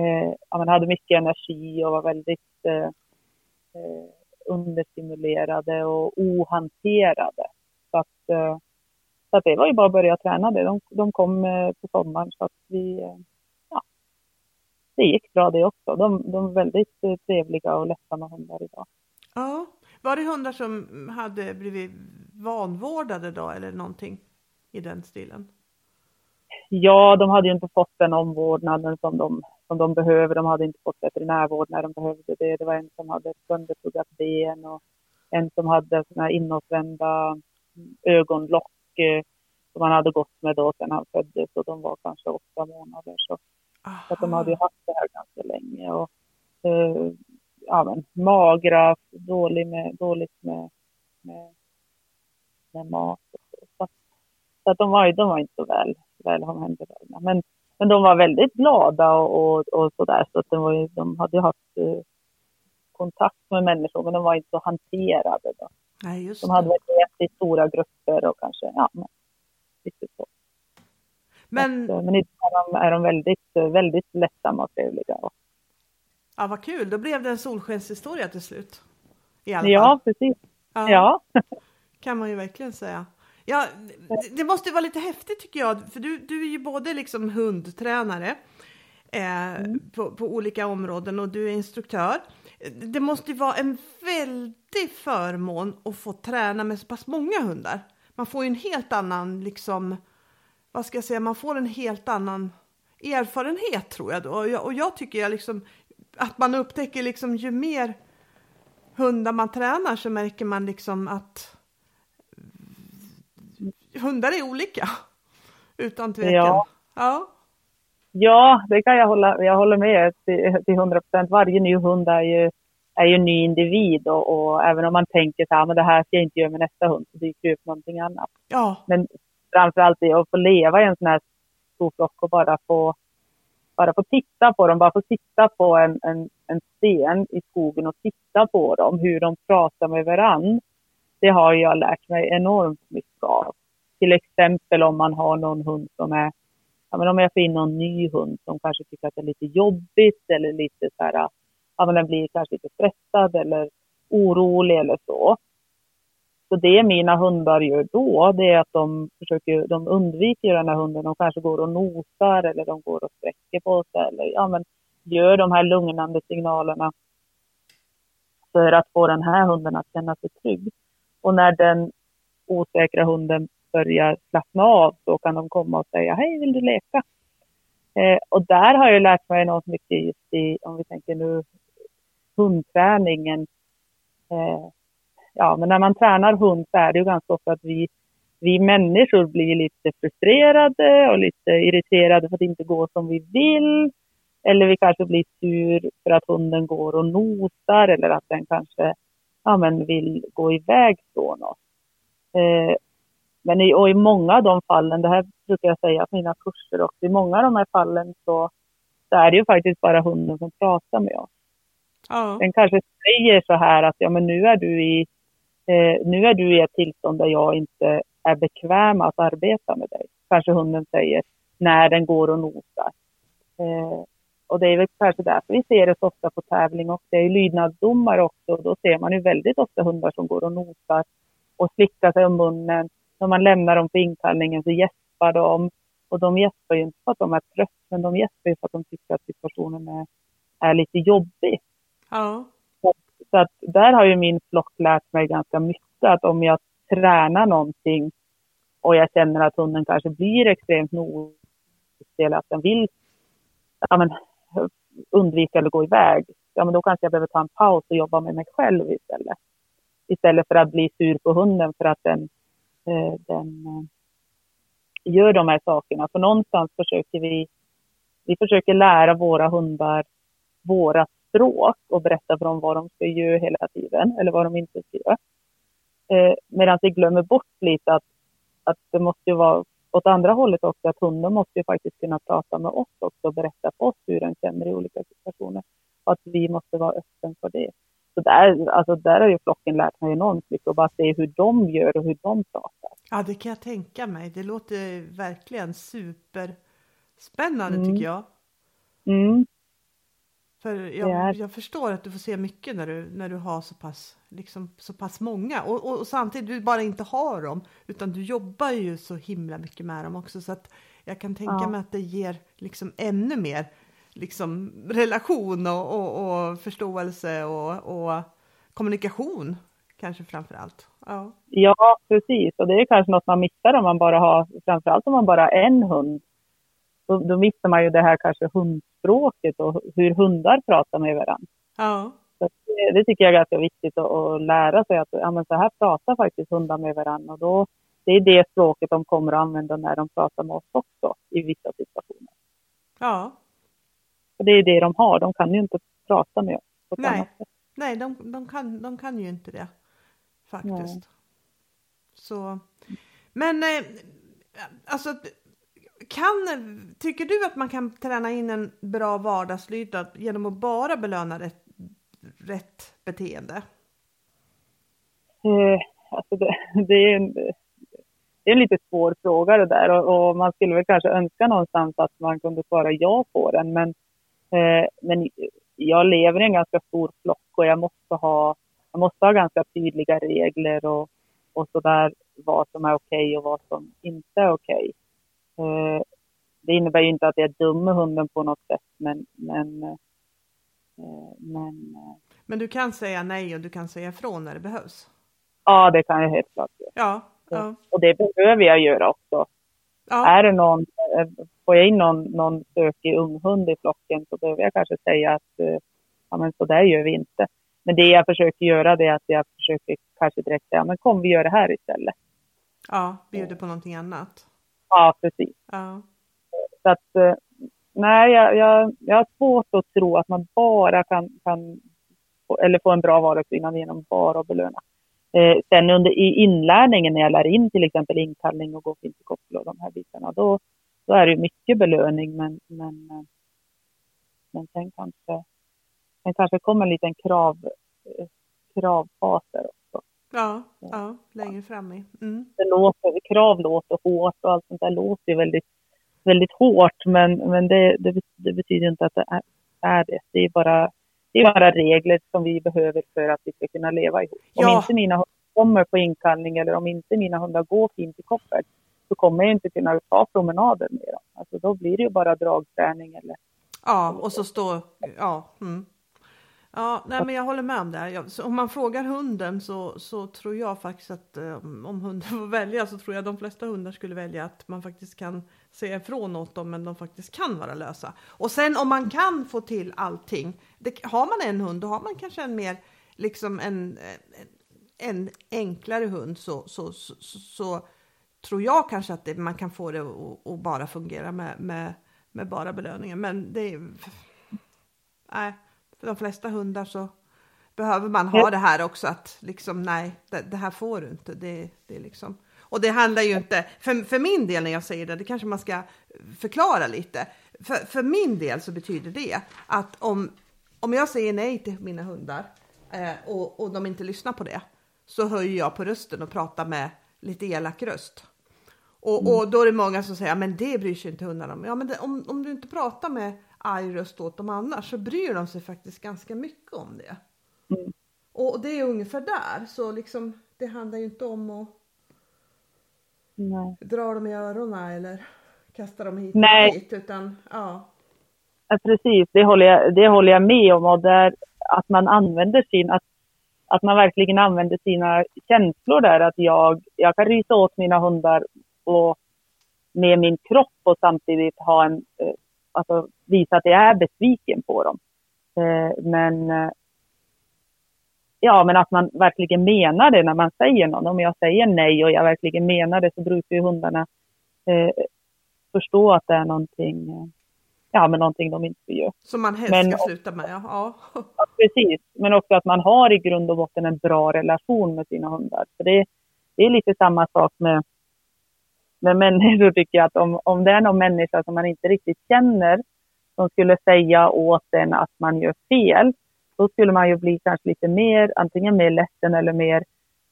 eh ja, man hade mycket energi och var väldigt eh, eh understimulerade och ohanterade. Så att, eh, så att det var ju bara att börja träna det. De, de kom på sommaren så att vi, det gick bra det också. De, de är väldigt eh, trevliga och lättsamma hundar idag. Ja, var det hundar som hade blivit vanvårdade då eller någonting i den stilen? Ja, de hade ju inte fått den omvårdnaden som de, som de behöver. De hade inte fått veterinärvård när de behövde det. Det var en som hade söndertuggat ben och en som hade såna inåtvända ögonlock eh, som han hade gått med då sedan han föddes och de var kanske åtta månader. Så så att de hade haft det här ganska länge. Och, eh, ja, men, magra, dålig med, dåligt med, med, med mat. Och så. Så, så att de, var, de var inte så väl, väl omhändertagna. Men, men de var väldigt glada och, och, och så där. Så att de, var, de hade haft eh, kontakt med människor, men de var inte så hanterade. Då. Nej, just de hade varit i stora grupper och kanske, ja, men, lite så. Men, att, men idag är de väldigt, väldigt lättsamma och trevliga. Ja, vad kul. Då blev det en solskenshistoria till slut. I alla ja, fall. precis. Ja. ja. kan man ju verkligen säga. Ja, det måste vara lite häftigt tycker jag, för du, du är ju både liksom hundtränare eh, mm. på, på, olika områden och du är instruktör. Det måste ju vara en väldig förmån att få träna med så pass många hundar. Man får ju en helt annan liksom vad ska jag säga, man får en helt annan erfarenhet tror jag då. Och jag, och jag tycker jag liksom att man upptäcker liksom ju mer hundar man tränar så märker man liksom att hundar är olika. Utan tvekan. Ja. ja. Ja, det kan jag hålla, jag håller med till, 100 procent. Varje ny hund är ju, är ju en ny individ och, och även om man tänker så här, men det här ska jag inte göra med nästa hund, så dyker det upp någonting annat. Ja. Men framförallt det att få leva i en sån här stor flock och bara få, bara få titta på dem, bara få sitta på en, en, en sten i skogen och titta på dem, hur de pratar med varann. Det har jag lärt mig enormt mycket av. Till exempel om man har någon hund som är ja, men om jag får in någon ny hund som kanske tycker att det är lite jobbigt eller lite så här, ja men den blir kanske lite stressad eller orolig eller så. Så det mina hundar gör då, det är att de försöker, de undviker den här hunden. De kanske går och nosar eller de går och sträcker på sig eller ja men gör de här lugnande signalerna för att få den här hunden att känna sig trygg. Och när den osäkra hunden börjar slappna av så kan de komma och säga hej, vill du leka? Eh, och där har jag lärt mig något mycket just i, om vi tänker nu, hundträningen. Eh, ja, men när man tränar hund så är det ju ganska ofta att vi, vi människor blir lite frustrerade och lite irriterade för att det inte går som vi vill. Eller vi kanske blir sur för att hunden går och nosar eller att den kanske ja, men vill gå iväg från oss. Eh, men i, och i många av de fallen, det här brukar jag säga på mina kurser också, i många av de här fallen så, så är det ju faktiskt bara hunden som pratar med oss. Ja. Den kanske säger så här att ja, men nu är du i eh, nu är du i ett tillstånd där jag inte är bekväm att arbeta med dig. Kanske hunden säger när den går och nosar. Eh, och det är väl kanske därför vi ser det så ofta på tävling och det är lydnadsdomar också. Då ser man ju väldigt ofta hundar som går och nosar och slickar sig om munnen. När man lämnar dem på inkallningen så gäspar de. Och de gäspar ju inte för att de är trötta, men de gäspar ju för att de tycker att situationen är, är lite jobbig. Ja. Så att där har ju min flock lärt mig ganska mycket att om jag tränar någonting och jag känner att hunden kanske blir extremt nosig eller att den vill ja, men, undvika eller gå iväg, ja men då kanske jag behöver ta en paus och jobba med mig själv istället. Istället för att bli sur på hunden för att den, Eh, den eh, gör de här sakerna. För någonstans försöker vi, vi försöker lära våra hundar våra språk och berätta för dem vad de ska göra hela tiden eller vad de inte ska göra. Eh, Medan vi glömmer bort lite att, att det måste vara åt andra hållet också, att hunden måste ju faktiskt kunna prata med oss också och berätta för oss hur den känner i olika situationer. Och att vi måste vara öppen för det. Så där, alltså där har ju flocken lärt mig enormt mycket och bara se hur de gör och hur de pratar. Ja, det kan jag tänka mig. Det låter verkligen superspännande Mm. tycker jag. Mm. För jag, jag förstår att du får se mycket när du, när du har så pass, liksom, så pass många och, och, och samtidigt du bara inte har dem utan du jobbar ju så himla mycket med dem också så att jag kan tänka Ja. mig att det ger liksom ännu mer liksom relation och, och, och förståelse och, och kommunikation kanske framför allt. Ja. Ja, precis. Och det är kanske något man missar om man bara har, framförallt om man bara har en hund. Då, då missar man ju det här kanske hundspråket och hur hundar pratar med varandra. Ja. Så att det, det tycker jag är ganska viktigt att, att lära sig att ja, men så här pratar faktiskt hundar med varandra. Och då, det är det språket de kommer att använda när de pratar med oss också i vissa situationer. ja. För det är det de har. De kan ju inte prata med oss på ett Nej. annat sätt. Nej, de, de, kan, de kan ju inte det faktiskt. Nej. Så, men eh, alltså, kan, tycker du att man kan träna in en bra vardagslydnad genom att bara belöna rätt, rätt beteende? Eh, alltså det, det, är en, det är en lite svår fråga det där och, och man skulle väl kanske önska någonstans att man kunde svara ja på den. Men, men jag lever i en ganska stor flock och jag måste ha, jag måste ha ganska tydliga regler och, och sådär vad som är okej och vad som inte är okej. Eh, det innebär ju inte att jag dömer hunden på något sätt men, men, eh, men eh, Men du kan säga nej och du kan säga ifrån när det behövs. ja det kan jag helt klart göra. Ja, ja, Och det behöver jag göra också. ja, Är det någon, eh, får jag in någon, någon stökig unghund i flocken så behöver jag kanske säga att eh, ja, men så där gör vi inte. Men det jag försöker göra det är att jag försöker kanske direkt säga, men kom vi gör det här istället. Ja, bjuder på någonting annat. Ja, precis. Ja. Så att, eh, nej, jag, jag, jag har svårt att tro att man bara kan, kan få, eller få en bra vardagsinnan genom bara att belöna. Eh, sen under, i inlärningen när jag lär in till exempel inkallning och gå fint i koppel och de här bitarna, då, då är det mycket belöning men, men, men sen kanske, sen kanske kommer en liten krav, kravfas där också. Ja, ja, längre fram i. Mm. Det låter, krav låter hårt och allt sånt där låter ju väldigt, väldigt hårt men, men det, det, det betyder inte att det är, är det. Det är bara det är bara regler som vi behöver för att vi ska kunna leva ihop. Ja. Om inte mina hundar kommer på inkallning eller om inte mina hundar går fint i koppel så kommer jag inte kunna ta promenader med dem. Alltså då blir det ju bara dragträning eller Ja, och så står, ja. Mm. Ja, nej, men jag håller med om det. Jag, så om man frågar hunden så, så tror jag faktiskt att eh, om hunden får välja så tror jag de flesta hundar skulle välja att man faktiskt kan säga ifrån åt dem men de faktiskt kan vara lösa. Och sen om man kan få till allting, det, har man en hund då har man kanske en mer liksom en, en, en enklare hund så, så, så, så, så tror jag kanske att det, man kan få det att bara fungera med, med, med bara belöningen. Men det är... Nej, för de flesta hundar så behöver man ha det här också att liksom nej, det, det här får du inte. Det, det är liksom... Och det handlar ju inte, för, för min del när jag säger det, det kanske man ska förklara lite. För, för min del så betyder det att om, om jag säger nej till mina hundar eh, och, och de inte lyssnar på det så höjer jag på rösten och pratar med lite elak röst. Och, och då är det många som säger, men det bryr sig inte hundarna om. Ja, men det, om, om du inte pratar med arg röst åt dem annars så bryr de sig faktiskt ganska mycket om det. Mm. Och det är ungefär där, så liksom det handlar ju inte om att Nej. dra dem i öronen eller kasta dem hit Nej. och dit, utan ja. Ja, precis, det håller, jag, det håller jag med om. Och där, att man använder sin, att, att man verkligen använder sina känslor där. Att jag, jag kan rysa åt mina hundar och med min kropp och samtidigt ha en, eh, alltså visa att jag är besviken på dem. Eh, men eh, ja, men att man verkligen menar det när man säger något. Om jag säger nej och jag verkligen menar det så brukar ju hundarna eh, förstå att det är någonting, ja, men någonting de inte gör. Som man helst Men- ska sluta med. Ja. ja. Ja, precis, men också att man har i grund och botten en bra relation med sina hundar. För det, det är lite samma sak med, med människor tycker jag, att om, om det är någon människa som man inte riktigt känner som skulle säga åt en att man gör fel, då skulle man ju bli kanske lite mer, antingen mer ledsen eller mer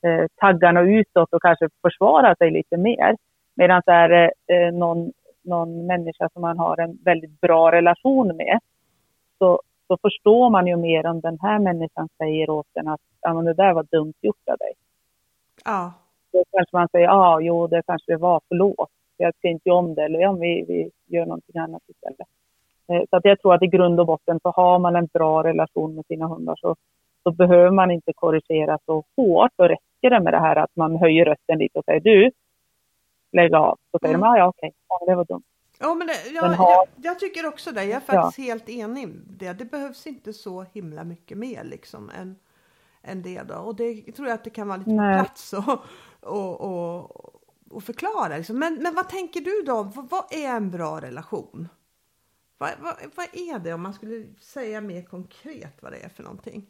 eh, taggarna utåt och kanske försvara sig lite mer. Medan är det eh, eh, någon, någon människa som man har en väldigt bra relation med, så, så förstår man ju mer om den här människan säger åt en att ja, men det där var dumt gjort av dig. ja. Då kanske man säger, ja, ah, jo, det kanske det var, förlåt. Jag ska inte om det, eller ja, vi, vi gör någonting annat istället. Eh, Så att jag tror att i grund och botten så har man en bra relation med sina hundar så, så behöver man inte korrigera så hårt. Då räcker det med det här att man höjer rösten lite och säger du, lägg av. Så säger Mm. de, ah, ja okej, ja, det var dumt. Ja, men det, har- jag, jag tycker också det. Jag är faktiskt helt enig det. Det behövs inte så himla mycket mer liksom än, än det då. Och det tror jag att det kan vara lite Nej. plats och, och, och, och förklara. Liksom. Men, men vad tänker du då? Vad, vad är en bra relation? Vad, vad, vad är det om man skulle säga mer konkret vad det är för någonting?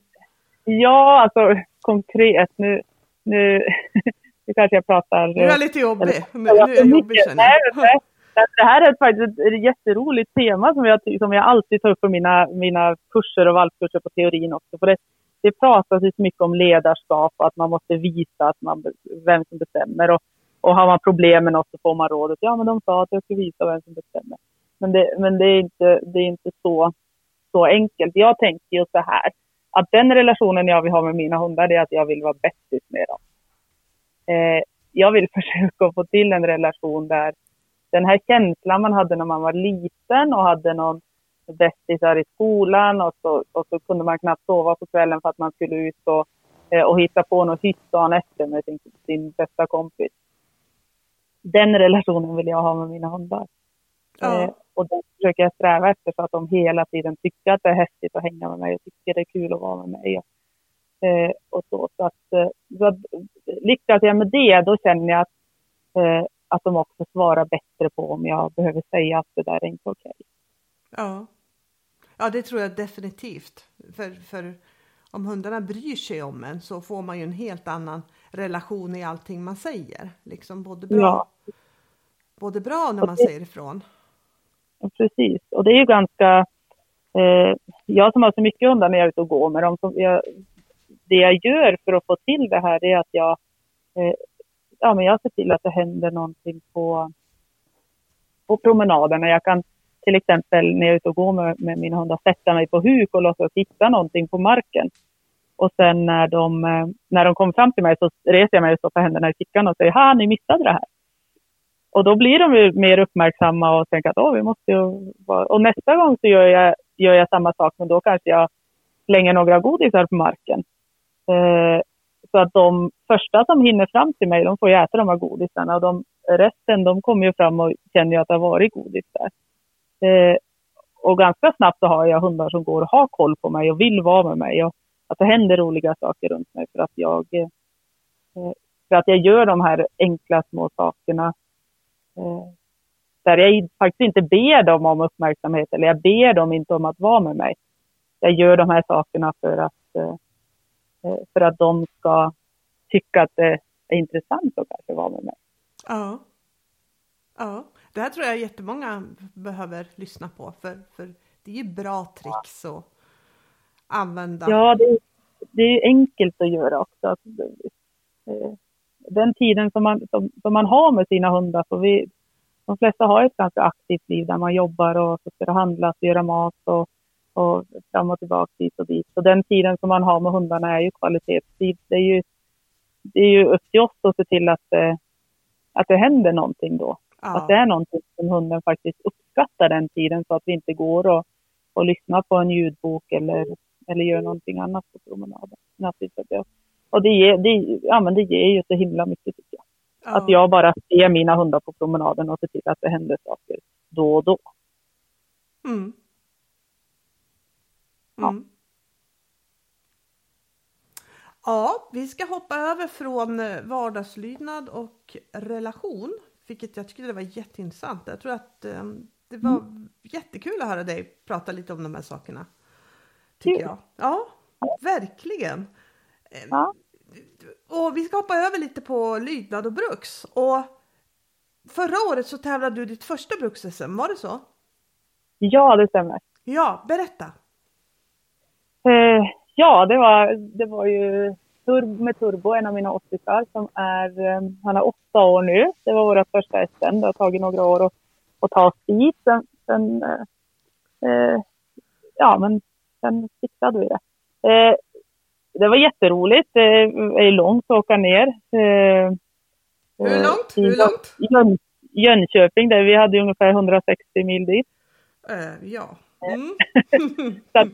Ja, alltså konkret, nu, nu, nu kanske jag pratar... Nu är jag lite jobbig. Nu, nu Ja, är jag jobbig känner jag. det- här är faktiskt ett jätteroligt tema som jag, som jag alltid tar upp på mina, mina kurser och valpkurser på teorin också. För det, det pratas ju så mycket om ledarskap och att man måste visa att man, vem som bestämmer. Och, och har man problem med något så får man rådet, ja men de sa att jag ska visa vem som bestämmer. Men det, men det är inte, det är inte så, så enkelt. Jag tänker ju så här, att den relationen jag vill ha med mina hundar det är att jag vill vara bästis med dem. Eh, jag vill försöka få till en relation där den här känslan man hade när man var liten och hade någon bästisar i skolan och så, och så kunde man knappt sova på kvällen för att man skulle ut och, eh, och hitta på något hytt dagen efter med sin, sin bästa kompis. Den relationen vill jag ha med mina hundar. Ja. Eh, och den försöker jag sträva efter så att de hela tiden tycker att det är häftigt att hänga med mig och tycker det är kul att vara med mig. Eh, och så, så, att, eh, så att lyckas jag med det, då känner jag att, eh, att de också svarar bättre på om jag behöver säga att det där är inte okej. Okay. Ja. Ja, det tror jag definitivt. För, för om hundarna bryr sig om en så får man ju en helt annan relation i allting man säger. Liksom både bra, ja. både bra när man det, säger ifrån. Precis, och det är ju ganska... Eh, jag som har så mycket hundar när jag är ute och går med dem, så jag, det jag gör för att få till det här är att jag, eh, ja, men jag ser till att det händer någonting på, på promenaderna. Jag kan till exempel när jag är ute och går med, med mina hundar sätta mig på huk och låtsas hitta någonting på marken. Och sen när de, eh, när de kommer fram till mig så reser jag mig och stoppar händerna i fickan och säger ha, ni missade det här. Och då blir de ju mer uppmärksamma och tänker att Åh, vi måste ju vara... Och nästa gång så gör jag, gör jag samma sak, men då kanske jag slänger några godisar på marken. Eh, så att de första som hinner fram till mig, de får ju äta de här godisarna och de, resten de kommer ju fram och känner ju att det har varit godis där. Eh, och ganska snabbt så har jag hundar som går och har koll på mig och vill vara med mig och att det händer roliga saker runt mig för att jag, eh, för att jag gör de här enkla små sakerna eh, där jag faktiskt inte ber dem om uppmärksamhet eller jag ber dem inte om att vara med mig. Jag gör de här sakerna för att, eh, eh för att de ska tycka att det är intressant att kanske vara med mig. Ja. Ja, det här tror jag jättemånga behöver lyssna på för, för det är ju bra tricks att använda. Ja, det, det är enkelt att göra också. Eh, den tiden som man, som, som man har med sina hundar, för vi, de flesta har ett ganska aktivt liv där man jobbar och ska och göra mat och, och fram och tillbaka dit och dit. Så den tiden som man har med hundarna är ju kvalitetstid. Det är ju, det är ju upp till oss att se till att, eh, att det händer någonting då. Ja. Att det är någonting som hunden faktiskt uppskattar den tiden så att vi inte går och, och lyssnar på en ljudbok eller, eller gör någonting annat på promenaden. Och det ger, det, ja, men det ger ju så himla mycket tycker jag. Ja. Att jag bara ser mina hundar på promenaden och ser till att det händer saker då och då. Mm. Mm. Ja, vi ska hoppa över från vardagslydnad och relation vilket jag tycker det var jätteintressant. Jag tror att um, det var mm. jättekul att höra dig prata lite om de här sakerna. Tycker jag. Ja, verkligen. Ehm, ja. Och vi ska hoppa över lite på lydnad och bruks. Och förra året så tävlade du ditt första bruks-SM, var det så? Ja, det stämmer. Ja, berätta. Eh, ja, det var, det var ju Turbo, med Turbo, en av mina 80 som är, eh, han är åtta år nu. Det var våra första SM. Det har tagit några år att, att ta oss dit. Sen, sen eh, eh, ja, men sen fixade vi det. Eh, det var jätteroligt. Det är långt att åka ner. Eh, Hur långt? Hur långt? Jön, Jönköping, där vi hade ungefär 160 mil dit. Ja. Mm. så att,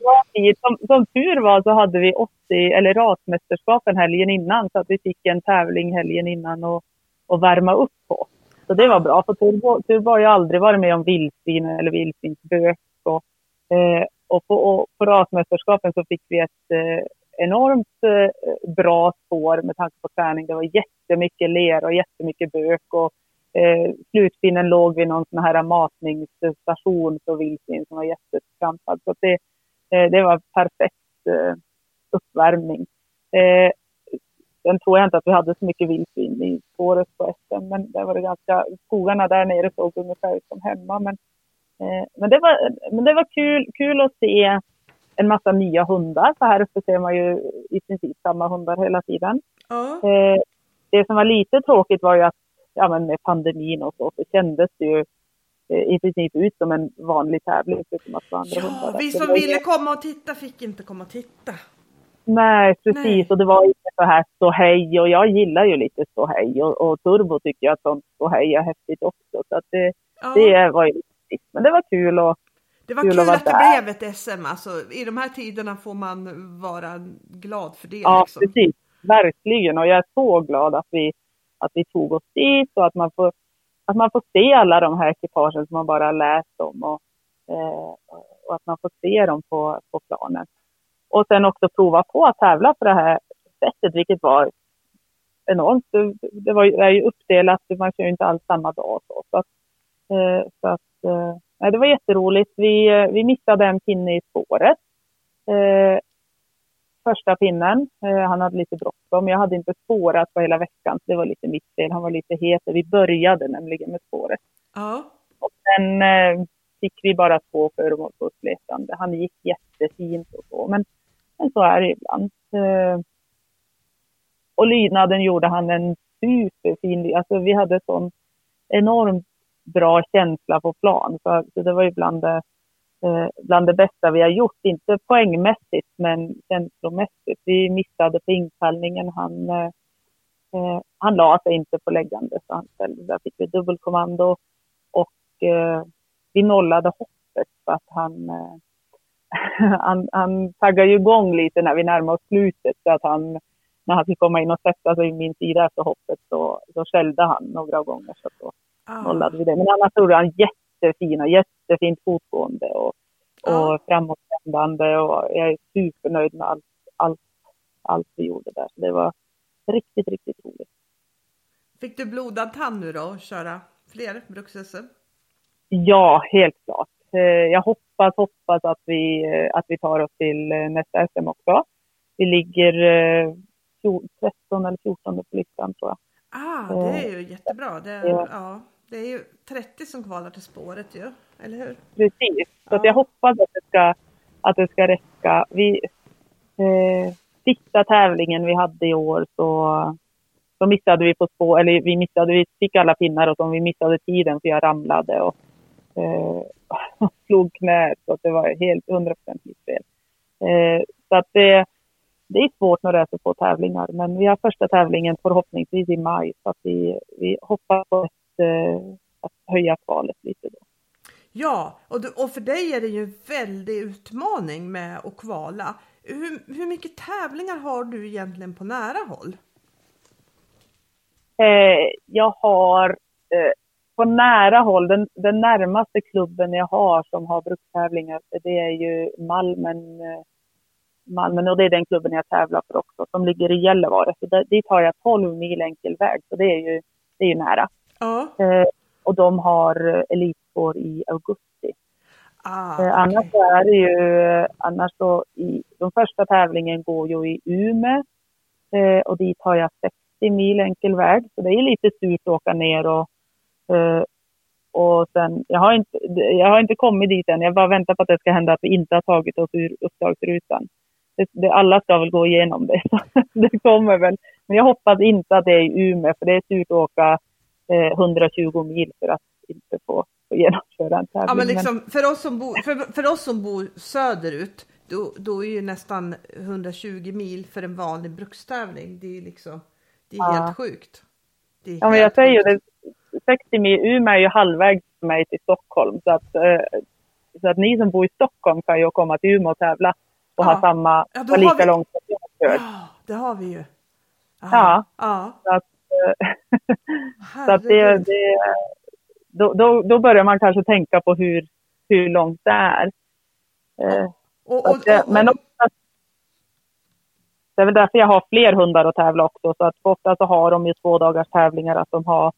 som, som tur var så hade vi 80, eller rasmästerskapen helgen innan, så att vi fick en tävling helgen innan och, och värma upp på. Så det var bra, för Turbo, Turbo har ju aldrig varit med om vildsvin eller vildsvinsbök. Och, eh, och, på, och på rasmästerskapen så fick vi ett eh, enormt eh, bra spår med tanke på träning. Det var jättemycket ler och jättemycket bök. Och, Eh, slutpinnen låg vid någon sån här matningsstation för vildsvin som var jättetrampad. Så det, eh, det var perfekt eh, uppvärmning. Eh, sen tror jag inte att vi hade så mycket vildsvin i spåret på SM, men där var det ganska, skogarna där nere såg ungefär ut som hemma. Men, eh, men, det, var, men det var kul, kul att se en massa nya hundar. Så här uppe ser man ju i princip samma hundar hela tiden. Mm. det som var lite tråkigt var ju att ja, men med pandemin och så, så kändes det ju eh, i princip ut som en vanlig tävling. Förutom att andra ja, hundar. vi som ville komma och titta fick inte komma och titta. Nej, precis. Nej. Och det var ju så här stå hej och jag gillar ju lite stå hej och, och turbo tycker jag att sånt stå hej är häftigt också. Så att det, ja. det var ju lite Men det var kul och det var kul, kul att, att det blev ett SM. Alltså, I de här tiderna får man vara glad för det. Ja, liksom. precis. Verkligen. Och jag är så glad att vi att vi tog oss dit och att man får, att man får se alla de här ekipagen som man bara läst om och, eh, och att man får se dem på, på planen. och sen också prova på att tävla på det här sättet, vilket var enormt. Det var det är ju uppdelat, man kör ju inte alls samma dag. Så, så att, eh, så att eh, det var jätteroligt. Vi, eh, vi missade en pinne i spåret. Eh, första pinnen. Eh, han hade lite bråttom. Jag hade inte spårat på hela veckan, så det var lite mitt fel. Han var lite het. Vi började nämligen med spåret. Ja. Och sen eh, fick vi bara två föremål på uppletande. Han gick jättefint och så, men, men så är det ibland. Eh, och lydnaden gjorde han en superfin, alltså vi hade sån enormt bra känsla på plan. Så, så det var ju bland det, bland det bästa vi har gjort. Inte poängmässigt, men känslomässigt. Vi missade på inkallningen. Han, eh, eh, han la sig inte på läggande, så han ställde. Där fick vi dubbelkommando och eh, vi nollade hoppet så att han, eh, han, han taggade ju igång lite när vi närmade oss slutet så att han när han fick komma in och sätta sig i min sida efter hoppet så, så skällde han några gånger. Så då ah. nollade vi det. Men annars gjorde han jättefina, jättefint fotgående och, och ah. framåtvändande och jag är supernöjd med allt, allt, allt vi gjorde där. Så det var riktigt, riktigt roligt. Fick du blodad tand nu då och köra fler bruks Ja, helt klart. Eh, jag hoppas, hoppas att vi, eh, att vi tar oss till eh, nästa SM också. Vi ligger 13 eller 14 på listan tror jag. Ah, det är ju jättebra. Det ja. ja det är ju 30 som kvalar till spåret ju, eller hur? Precis, så ja. jag hoppas att det ska, att det ska räcka. Vi, eh, sista tävlingen vi hade i år så, så missade vi på spår, eller vi missade, vi fick alla pinnar och så vi missade tiden för jag ramlade och eh, slog knät så att det var helt 100% mitt fel. Eh, så att det, det är svårt när det är så få tävlingar, men vi har första tävlingen förhoppningsvis i maj så att vi, vi hoppas på att höja kvalet lite då. Ja, och, du, och för dig är det ju en väldig utmaning med att kvala. Hur, hur mycket tävlingar har du egentligen på nära håll? Eh, jag har eh, på nära håll, den, den, närmaste klubben jag har som har brukstävlingar, det är ju Malmen eh, Malmö och det är den klubben jag tävlar för också som ligger i Gällivare. Så där, dit har jag 12 mil enkel väg så det är ju, det är ju nära. Ja. Eh, och de har elitspår i augusti. Ah, eh, annars okay. är det ju, annars så i, de första tävlingen går ju i Umeå eh, och dit har jag 60 mil enkel väg. Så det är lite surt att åka ner och eh, och sen, jag har, inte, jag har inte kommit dit än, jag bara väntar på att det ska hända att vi inte har tagit oss ur uppdragsrutan det, det, alla ska väl gå igenom det. det kommer väl. Men jag hoppas inte att det är i Umeå, för det är surt att åka eh, 120 mil för att inte få, få genomföra en tävling. Ja, men liksom, för, oss som bor, för, för oss som bor söderut, då, då är ju nästan 120 mil för en vanlig brukstävling. Det är liksom, det är ja. helt sjukt. Är ja, men jag säger det, 60 mil, Umeå är ju halvvägs för mig till Stockholm, så att, eh, så att ni som bor i Stockholm kan ju komma till Umeå och tävla och ja. ha samma, ja, och lika vi... långt som jag kör. Ja, det har vi ju. Aha. Ja. Så att, så att det, det, då, då, då börjar man kanske tänka på hur, hur långt det är. Eh, och, och, det, men också, det är väl därför jag har fler hundar att tävla också. Så att ofta så har de ju två dagars tävlingar att de har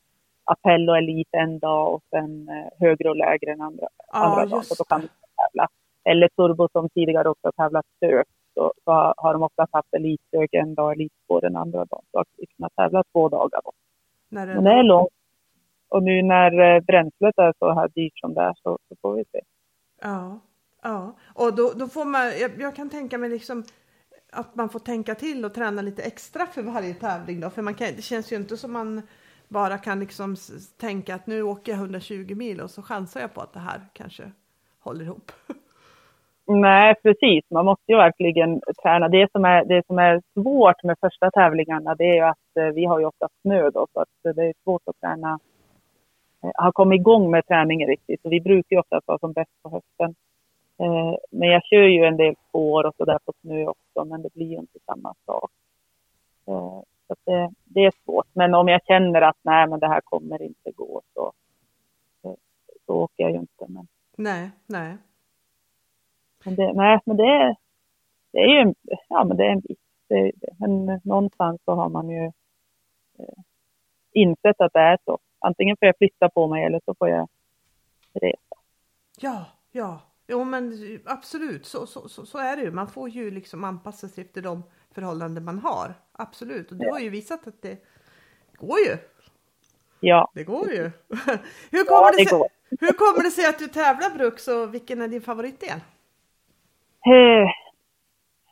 appell och elit en dag och sen eh, högre och lägre en andra, ja, andra dag. Så då kan de tävla eller Turbo som tidigare också tävlat stök, så, så har de oftast haft elitstök en dag, elitspår den andra dagen. Så att vi kunnat tävla två dagar då. När det... Men det är långt. Och nu när eh, bränslet är så här dyrt som det är så, så får vi se. Ja, ja. och då, då får man, jag, jag kan tänka mig liksom att man får tänka till och träna lite extra för varje tävling då, för man kan, det känns ju inte som man bara kan liksom tänka att nu åker jag 120 mil och så chansar jag på att det här kanske håller ihop. Nej, precis. Man måste ju verkligen träna. Det som är, det som är svårt med första tävlingarna det är ju att eh, vi har ju ofta snö då, så att det är svårt att träna, eh, ha kommit igång med träningen riktigt. Så vi brukar ju ofta vara som bäst på hösten. Eh, men jag kör ju en del spår och sådär på snö också, men det blir ju inte samma sak. Eh, så det, det, är svårt. Men om jag känner att nej, men det här kommer inte gå så, så åker jag ju inte. Men... Nej, nej. Men det, nej, men det är, det är ju en, ja, men det är en bit. Det, men någonstans så har man ju eh, insett att det är så. Antingen får jag flytta på mig eller så får jag resa. Ja, ja, jo men absolut så, så, så, så är det ju. Man får ju liksom anpassa sig efter de förhållanden man har. Absolut, och du har ju visat att det går ju. Ja. Det går ju. hur, kommer Ja, det sig, går. hur kommer det sig att du tävlar Brux och vilken är din favoritdel? Eh,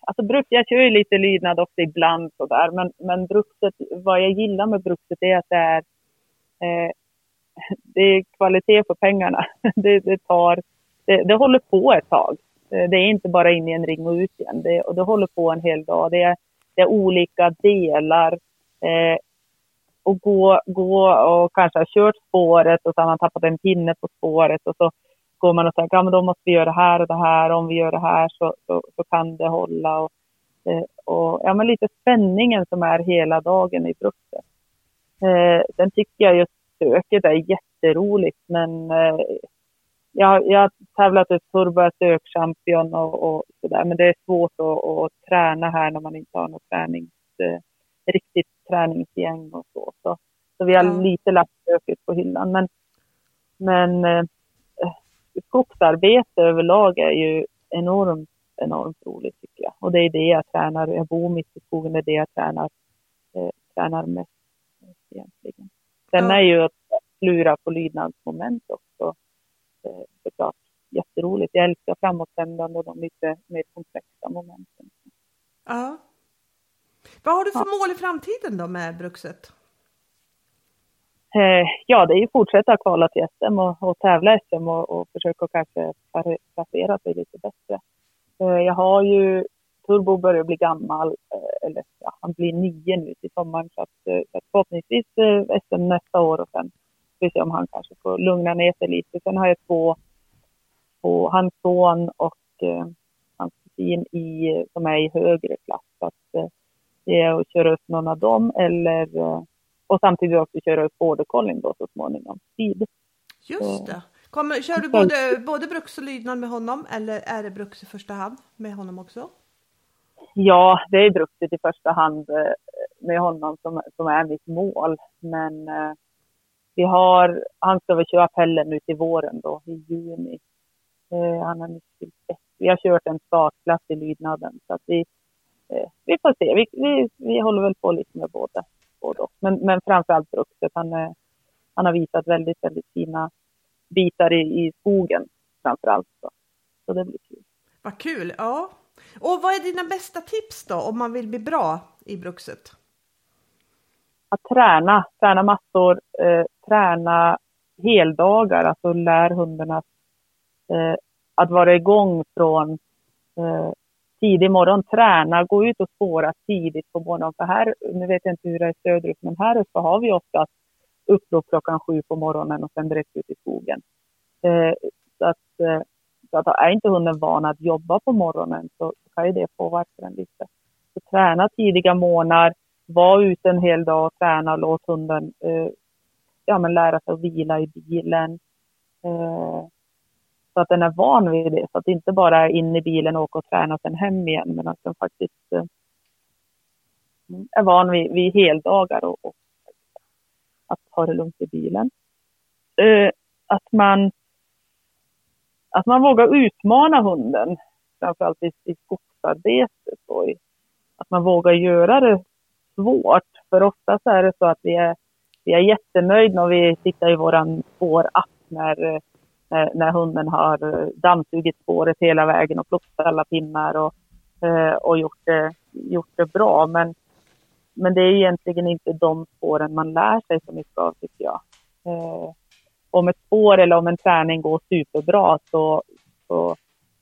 Alltså brukt, jag kör ju lite lydnad också ibland sådär, men, men brukset, vad jag gillar med brukset är att det är, eh, det är kvalitet för pengarna. Det, det tar, det, det håller på ett tag. Eh, det är inte bara in i en ring och ut igen. Det, och det håller på en hel dag. Det är, det är olika delar. Eh, och gå, gå och kanske ha kört spåret och så har man tappat en pinne på spåret och så går man och tänker, ja men då måste vi göra det här och det här, om vi gör det här så, så, så kan det hålla. Och, eh, och ja men lite spänningen som är hela dagen i brukset. Eh, sen tycker jag just söket är jätteroligt men eh, jag, jag har tävlat ett turbo sökchampion och, och sådär men det är svårt att, att träna här när man inte har något tränings, eh, riktigt träningsgäng och så. Så, så vi har Ja. lite lagt söket på hyllan men, men eh, skogsarbete överlag är ju enormt, enormt roligt tycker jag. Och det är det jag tränar. Jag bor mitt i skogen, det är det jag tränar, eh, tränar mest egentligen. Sen Ja. är ju att klura på lydnadsmoment också eh, såklart jätteroligt. Jag älskar framåtsändande och de lite mer komplexa momenten. Ja. Vad har du för mål i framtiden då med Bruxet? Eh, ja, det är ju fortsätta kvala till SM och, och tävla SM och, och försöka kanske placera sig lite bättre. Eh, jag har ju, Turbo börjar bli gammal, eh, eller ja, han blir nio nu till sommaren så att, eh, så att förhoppningsvis eh, SM nästa år och sen får vi se om han kanske får lugna ner sig lite. Sen har jag två, två hans son och eh, hans kusin i, som är i högre klass. Så att, eh, det är att köra upp någon av dem eller eh, och samtidigt också köra upp border collie då så småningom. Speed. Just det. Kommer, kör du både, både Brux och lydnad med honom eller är det Brux i första hand med honom också? Ja, det är bruktigt i första hand eh, med honom som, som är mitt mål. Men eh, vi har, han ska väl köra pellen nu till våren då i juni. Eh, han har nyss fyllt. Vi har kört en startklass i lydnaden så att vi, eh, vi får se. Vi, vi, vi håller väl på lite med både, både och. Men, men framförallt brukset. Han, eh, han har visat väldigt, väldigt fina bitar i, i skogen framförallt. Så. så det blir kul. Vad kul! Ja. Och vad är dina bästa tips då om man vill bli bra i Bruxet? att träna, träna massor, eh, träna heldagar, alltså lär hundarna eh, att vara igång från eh, tidig morgon, träna, gå ut och spåra tidigt på morgonen. För här, nu vet jag inte hur det är söderut, men här uppe har vi ofta upprop klockan sju på morgonen och sen direkt ut i skogen. Eh, så att, eh, så att är inte hunden van att jobba på morgonen så kan ju det påverka den lite. Så träna tidiga morgnar, var ute en hel dag och träna och låt hunden eh, ja, men lära sig att vila i bilen. Eh, så att den är van vid det, så att det inte bara är in i bilen och åka och träna och sen hem igen, men att den faktiskt eh, är van vid, vid heldagar och, och att ta det lugnt i bilen. Eh, att man att man vågar utmana hunden, framförallt i, i skogsarbetet. Och i, att man vågar göra det svårt. För ofta så är det så att vi är, vi är jättenöjda när vi tittar i vår spårapp när, eh, när, när hunden har eh, dammsugit spåret hela vägen och plockat alla pinnar och, eh, och gjort, det, gjort det bra. Men, men det är egentligen inte de spåren man lär sig så mycket av tycker jag. Eh, om ett spår eller om en träning går superbra så, så,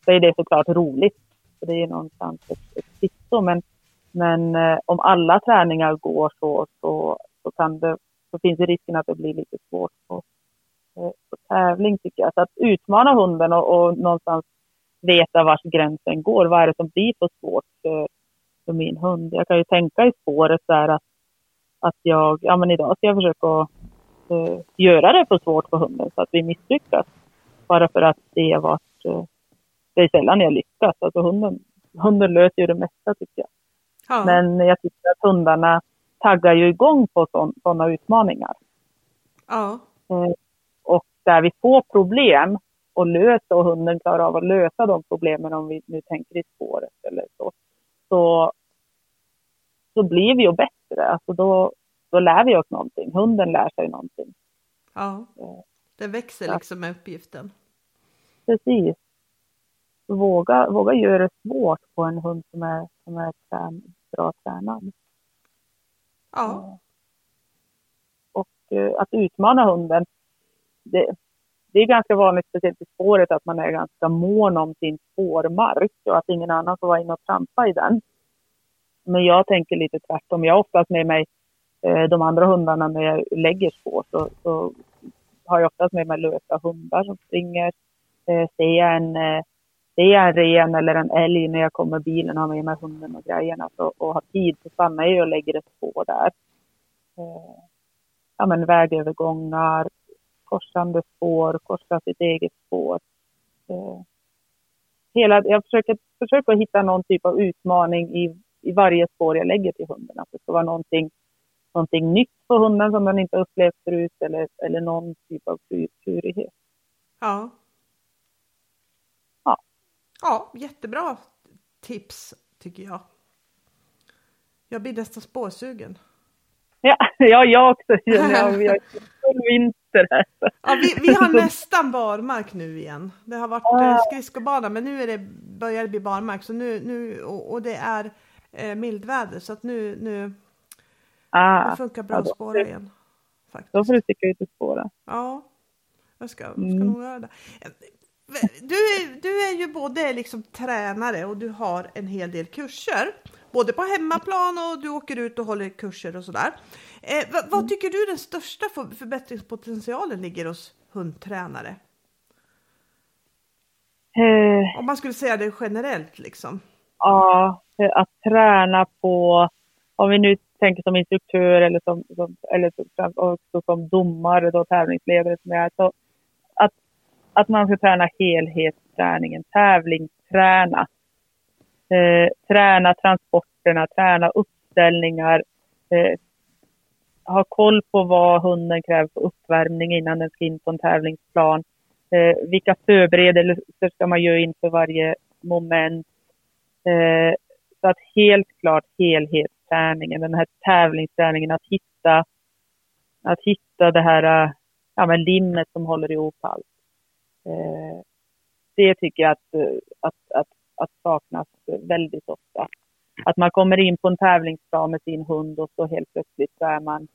så är det såklart roligt. För det är någonstans ett, ett kvitto. Men, men eh, om alla träningar går så, så, så, kan det, så finns det risken att det blir lite svårt på, eh, på tävling tycker jag. Så att utmana hunden och, och någonstans veta vars gränsen går. Vad är det som blir för svårt för, för min hund? Jag kan ju tänka i spåret där att, att jag, ja men idag ska jag försöka eh, göra det för svårt för hunden så att vi misslyckas. Bara för att se vart, eh, det är sällan jag lyckas. Alltså hunden hunden löser ju det mesta tycker jag. Ja. Men jag tycker att hundarna taggar ju igång på sådana utmaningar. ja. Och där vi får problem och löser och hunden klarar av att lösa de problemen om vi nu tänker i spåret eller så. Så, så blir vi ju bättre. Alltså då, då lär vi oss någonting. Hunden lär sig någonting. ja. Eh, Det växer liksom med uppgiften. Precis. Våga, våga göra det svårt på en hund som är, som är trän, bra tränad. Ja. Och eh, att utmana hunden, det, det är ganska vanligt, speciellt i spåret, att man är ganska mån om sin spårmark och att ingen annan får vara inne och trampa i den. Men jag tänker lite tvärtom. Jag har oftast med mig eh, de andra hundarna när jag lägger spår. Så, så har jag oftast med mig lösa hundar som springer. Eh, ser jag en eh, ser jag en ren eller en älg när jag kommer bilen och har med mig hunden och grejerna så, och har tid så stannar jag och lägger ett spår där. Eh, ja, men vägövergångar, korsande spår, korsa sitt eget spår. Eh, hela, jag försöker, försöker hitta någon typ av utmaning i, i varje spår jag lägger till hunden. Att det ska vara någonting, någonting nytt för hunden som den inte upplevt förut eller, eller någon typ av klurighet. Ja. Ja. Ja, jättebra tips tycker jag. Jag blir nästan spårsugen. Ja, ja jag också. Ja, vi har full vinter här. Ja, vi, vi har nästan barmark nu igen. Det har varit eh, skridskobana men nu är det, börjar det bli barmark så nu, nu, och, och det är eh, mildväder så att nu, nu Ah, det funkar bra ja, att spåra igen. Faktiskt. Då får du sticka ut och spåra. Ja, jag ska, ska Mm. nog göra det. Du är, du är ju både liksom tränare och du har en hel del kurser. Både på hemmaplan och du åker ut och håller kurser och sådär. Eh, vad, Mm. vad tycker du den största för, förbättringspotentialen ligger hos hundtränare? Eh, Om man skulle säga det generellt liksom. ja, att träna på, om vi nu tänker som instruktör eller som, som, eller som, också som domare, då, tävlingsledare som jag är, så att man ska träna helhetsträningen, tävlingsträna. Eh, träna transporterna, träna uppställningar, eh, ha koll på vad hunden kräver för uppvärmning innan den ska in på en tävlingsplan. Eh, vilka förberedelser ska man göra inför varje moment? Eh, så att helt klart helhetsträningen, den här tävlingsträningen, att hitta, att hitta det här eh, ja, men limmet som håller ihop allt. Eh, det tycker jag att, eh, att, att, att saknas väldigt ofta. Att man kommer in på en tävlingsdag med sin hund och så helt plötsligt så är man,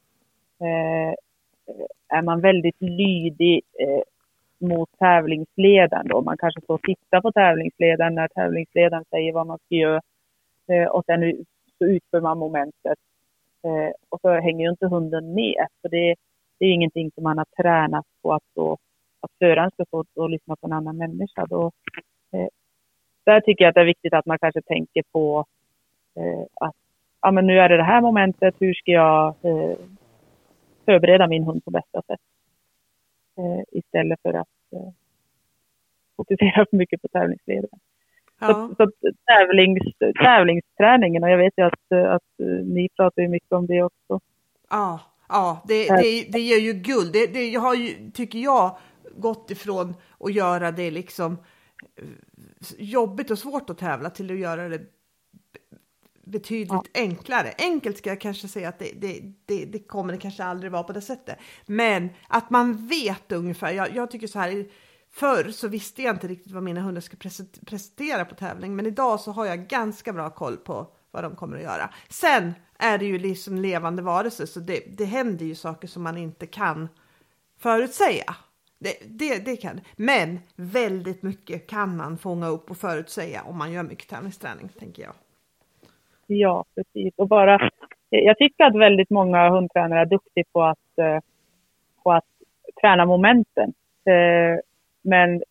eh, är man väldigt lydig eh, mot tävlingsledaren då. Man kanske får titta på tävlingsledaren när tävlingsledaren säger vad man ska göra. Eh, och sen så utför man momentet. Eh, och så hänger ju inte hunden med. För det, det är ingenting som man har tränat på att, då, att föraren ska stå och lyssna på en annan människa. Då, eh, där tycker jag att det är viktigt att man kanske tänker på eh, att ja, men nu är det det här momentet, hur ska jag eh, förbereda min hund på bästa sätt? Eh, istället för att eh, fokusera för mycket på tävlingsledaren. Ja. Så, så tävlings, tävlingsträningen, och jag vet ju att, att eh, ni pratar ju mycket om det också. Ja, ja det, det, det ger ju guld. Det, det har ju, tycker jag, gått ifrån att göra det liksom eh, jobbigt och svårt att tävla till att göra det betydligt enklare. Enkelt ska jag kanske säga att det, det, det, det kommer det kanske aldrig vara på det sättet. Men att man vet ungefär. Jag, jag tycker så här, förr så visste jag inte riktigt vad mina hundar skulle prestera på tävling. Men idag så har jag ganska bra koll på vad de kommer att göra. Sen är det ju liksom levande varelser så det, det händer ju saker som man inte kan förutsäga. Det, det, det kan Men väldigt mycket kan man fånga upp och förutsäga om man gör mycket tävlingsträning, tänker jag. Ja, precis. Och bara, jag tycker att väldigt många hundtränare är duktiga på att, eh, på att träna momenten. Eh, Men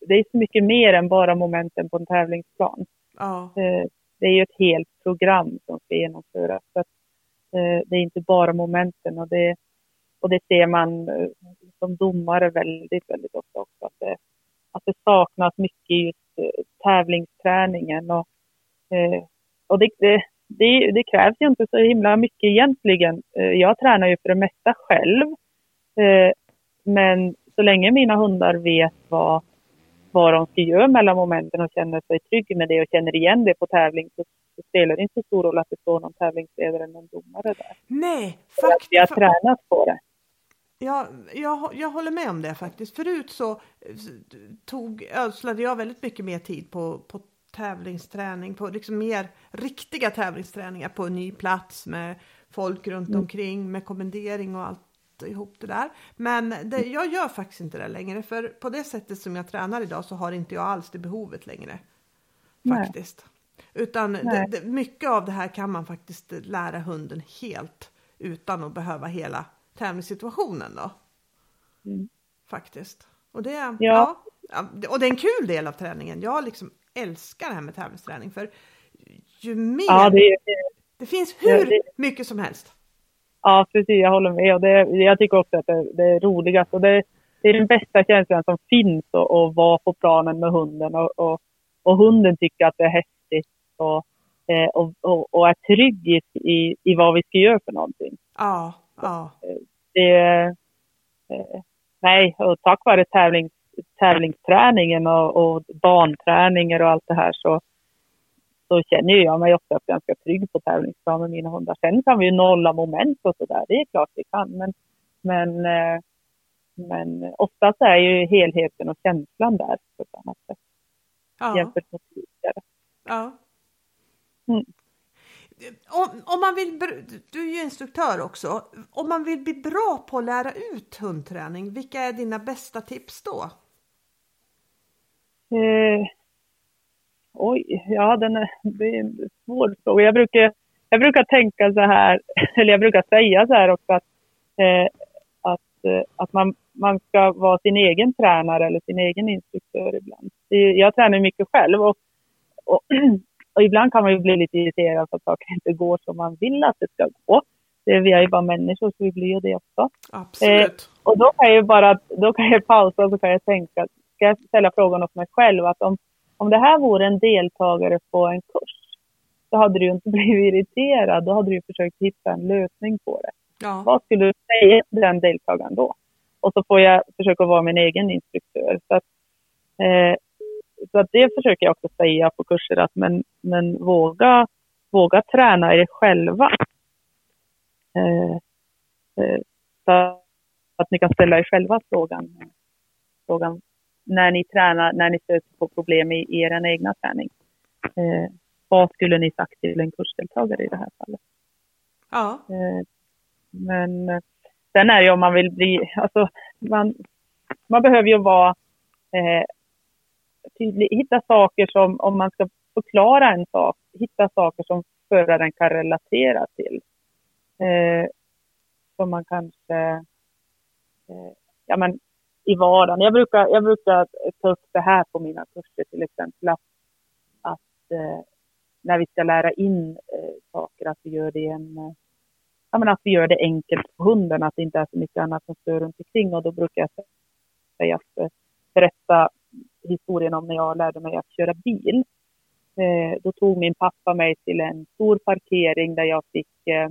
det är så mycket mer än bara momenten på en tävlingsplan. Ja, Eh, Det är ju ett helt program som ska genomföras. Så det är inte bara momenten och det, och det ser man som domare väldigt, väldigt ofta också. Att det, att det saknas mycket i just eh, tävlingsträningen. Och, eh, och det, det, det, det, krävs ju inte så himla mycket egentligen. Eh, jag tränar ju för det mesta själv. Men så länge mina hundar vet vad, vad de ska göra mellan momenten och känner sig trygg med det och känner igen det på tävling så, så spelar det inte så stor roll att det står någon tävlingsledare eller någon domare där. Nej, faktiskt. Vi har tränat på det. Ja, jag, jag håller med om det faktiskt. Förut så tog, ödslade jag väldigt mycket mer tid på, på tävlingsträning, på liksom mer riktiga tävlingsträningar på en ny plats med folk runt mm. omkring med kommendering och allt ihop det där. Men det, jag gör faktiskt inte det längre för på det sättet som jag tränar idag så har inte jag alls det behovet längre. Faktiskt. Nej. Utan det, det, mycket av det här kan man faktiskt lära hunden helt utan att behöva hela tävlingssituationen då. Mm. Faktiskt. Och det, ja. ja. och det är en kul del av träningen. Jag liksom älskar det här med tävlingsträning för ju mer... Ja, det, det, finns hur det, mycket som helst. Ja, precis. Jag håller med. Och det, jag tycker också att det, det är roligast. Och det, det är den bästa känslan som finns att vara på planen med hunden. Och, och, och, hunden tycker att det är häftigt och, eh, och, och, och är trygg i, i, i vad vi ska göra för någonting. Ja, ja. Det, eh, nej, och tack vare tävlings, tävlingsträningen och, och banträningar och allt det här så, så känner jag mig också ganska trygg på tävlingsplan med mina hundar. Sen kan vi ju nolla moment och sådär, det är klart vi kan. Men, men, eh, men oftast är ju helheten och känslan där på ett annat sätt. Ja. Jämfört med tidigare. Ja. Mm. Om, om, man vill, du är ju instruktör också. Om man vill bli bra på att lära ut hundträning, vilka är dina bästa tips då? Eh, oj, ja den är, det är en svår fråga. Jag brukar, jag brukar tänka så här, eller jag brukar säga så här också att, eh, att, eh, att man, man ska vara sin egen tränare eller sin egen instruktör ibland. Jag tränar mycket själv och, och, och ibland kan man ju bli lite irriterad för att saker inte går som man vill att det ska gå. Det, vi är ju bara människor så vi blir ju det också. Absolut. Eh, och då kan jag bara, då kan jag pausa och så kan jag tänka, ska jag ställa frågan åt mig själv att om, om det här vore en deltagare på en kurs, så hade du inte blivit irriterad. Då hade du försökt hitta en lösning på det. Ja. Vad skulle du säga till den deltagaren då? Och så får jag försöka vara min egen instruktör. Så att, eh, så att det försöker jag också säga på kurser, att men, men våga, våga träna er själva. Eh, eh, så att ni kan ställa er själva frågan, frågan när ni tränar, när ni stöter på problem i, i er egna träning. Eh, vad skulle ni sagt till en kursdeltagare i det här fallet? Ja. Eh, men eh, sen är det ju om man vill bli, alltså man, man behöver ju vara eh, tydlig, hitta saker som, om man ska förklara en sak, hitta saker som föraren kan relatera till. Eh, som man kanske, eh, ja men i vardagen. Jag brukar, jag brukar ta upp det här på mina kurser till exempel. Att, att eh, när vi ska lära in eh, saker, att vi gör det en, eh, ja, men att vi gör det enkelt för hunden, att det inte är så mycket annat som stör runt omkring. Och då brukar jag säga att eh, berätta historien om när jag lärde mig att köra bil. Eh, då tog min pappa mig till en stor parkering där jag fick eh,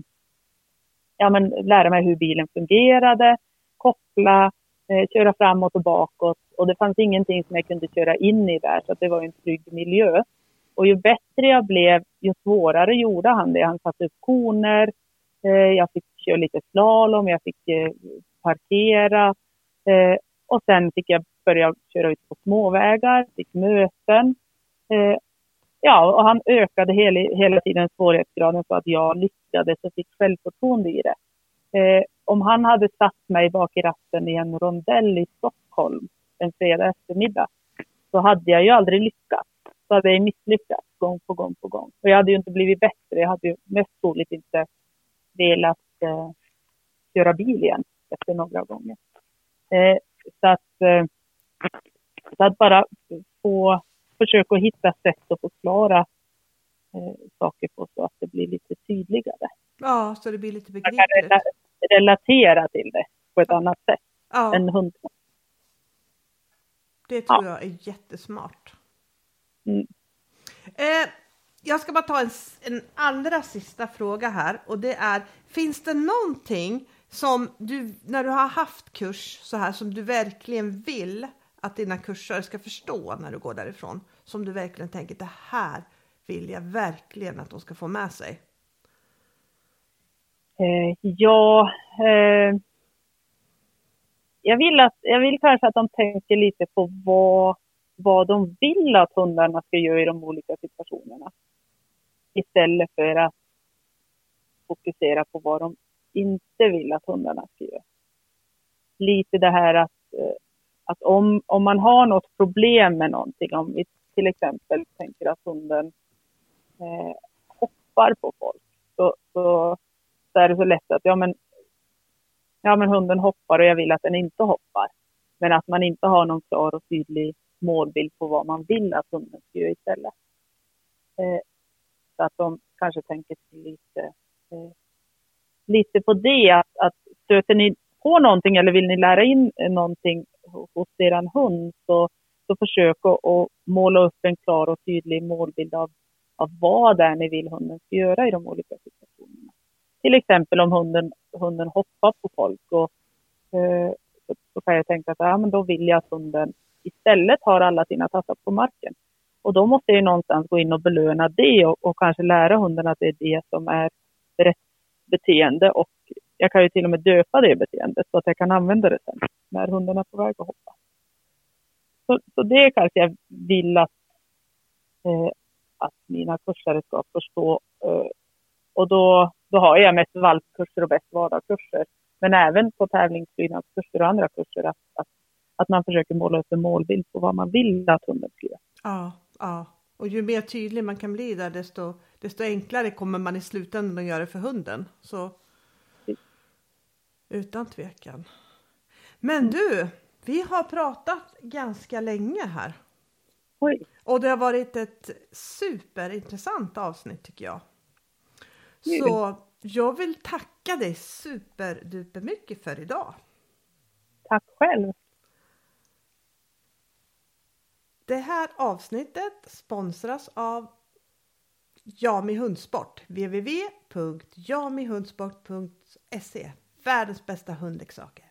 ja, men, lära mig hur bilen fungerade, koppla, eh, köra framåt och bakåt. Och det fanns ingenting som jag kunde köra in i där, så det var en trygg miljö. Och ju bättre jag blev, ju svårare gjorde han det. Han satte upp koner, eh, jag fick köra lite slalom, jag fick eh, parkera. Eh, och sen fick jag Började köra ut på småvägar, fick möten. Eh, ja, och han ökade hela, hela tiden svårighetsgraden så att jag lyckades och fick självförtroende i det. Eh, om han hade satt mig bak i ratten i en rondell i Stockholm en fredag eftermiddag så hade jag ju aldrig lyckats. Så hade jag misslyckats gång på gång på gång. Och jag hade ju inte blivit bättre. Jag hade ju mest troligt inte velat eh, köra bil igen efter några gånger. Eh, så, att, eh, så att bara få försöka hitta sätt att förklara eh, saker på så att det blir lite tydligare. Ja, så det blir lite begripligt relatera till det på ett annat sätt ja. än hundar. Det tror ja. jag är jättesmart. Mm. Eh, jag ska bara ta en, en allra sista fråga här och det är, finns det någonting som du, när du har haft kurs så här, som du verkligen vill att dina kursare ska förstå när du går därifrån? Som du verkligen tänker, det här vill jag verkligen att de ska få med sig. Eh, ja, eh, jag, vill att, jag vill kanske att de tänker lite på vad, vad de vill att hundarna ska göra i de olika situationerna. Istället för att fokusera på vad de inte vill att hundarna ska göra. Lite det här att, eh, att om, om man har något problem med någonting, om vi till exempel tänker att hunden eh, hoppar på folk, så, så så är det så lätt att ja men, ja men hunden hoppar och jag vill att den inte hoppar. Men att man inte har någon klar och tydlig målbild på vad man vill att hunden ska göra istället. Eh, så att de kanske tänker till lite, eh, lite på det. Att, att stöter ni på någonting eller vill ni lära in någonting hos er hund så, så försök att, att måla upp en klar och tydlig målbild av, av vad det är ni vill hunden ska göra i de olika situationerna. Till exempel om hunden, hunden hoppar på folk och eh, så, så kan jag tänka att ja, men då vill jag att hunden istället har alla sina tassar på marken. Och då måste jag ju någonstans gå in och belöna det och, och kanske lära hunden att det är det som är rätt beteende. Och jag kan ju till och med döpa det beteendet så att jag kan använda det sen när hunden är på väg att hoppa. Så, så det kanske jag vill att, eh, att mina kursare ska förstå eh, och då, då har jag mest valpkurser och bäst vardagskurser. Men även på tävlingsbyggnadskurser och andra kurser att, att, att man försöker måla upp en målbild på vad man vill att hunden ska göra. Ja, ja. Och ju mer tydlig man kan bli där, desto, desto enklare kommer man i slutändan att göra det för hunden. Så utan tvekan. Men du, vi har pratat ganska länge här. Oj, Och det har varit ett superintressant avsnitt tycker jag. Så jag vill tacka dig superduper mycket för idag. tack själv. Det här avsnittet sponsras av Jami Hundsport. www.jamihundsport.se Världens bästa hundleksaker.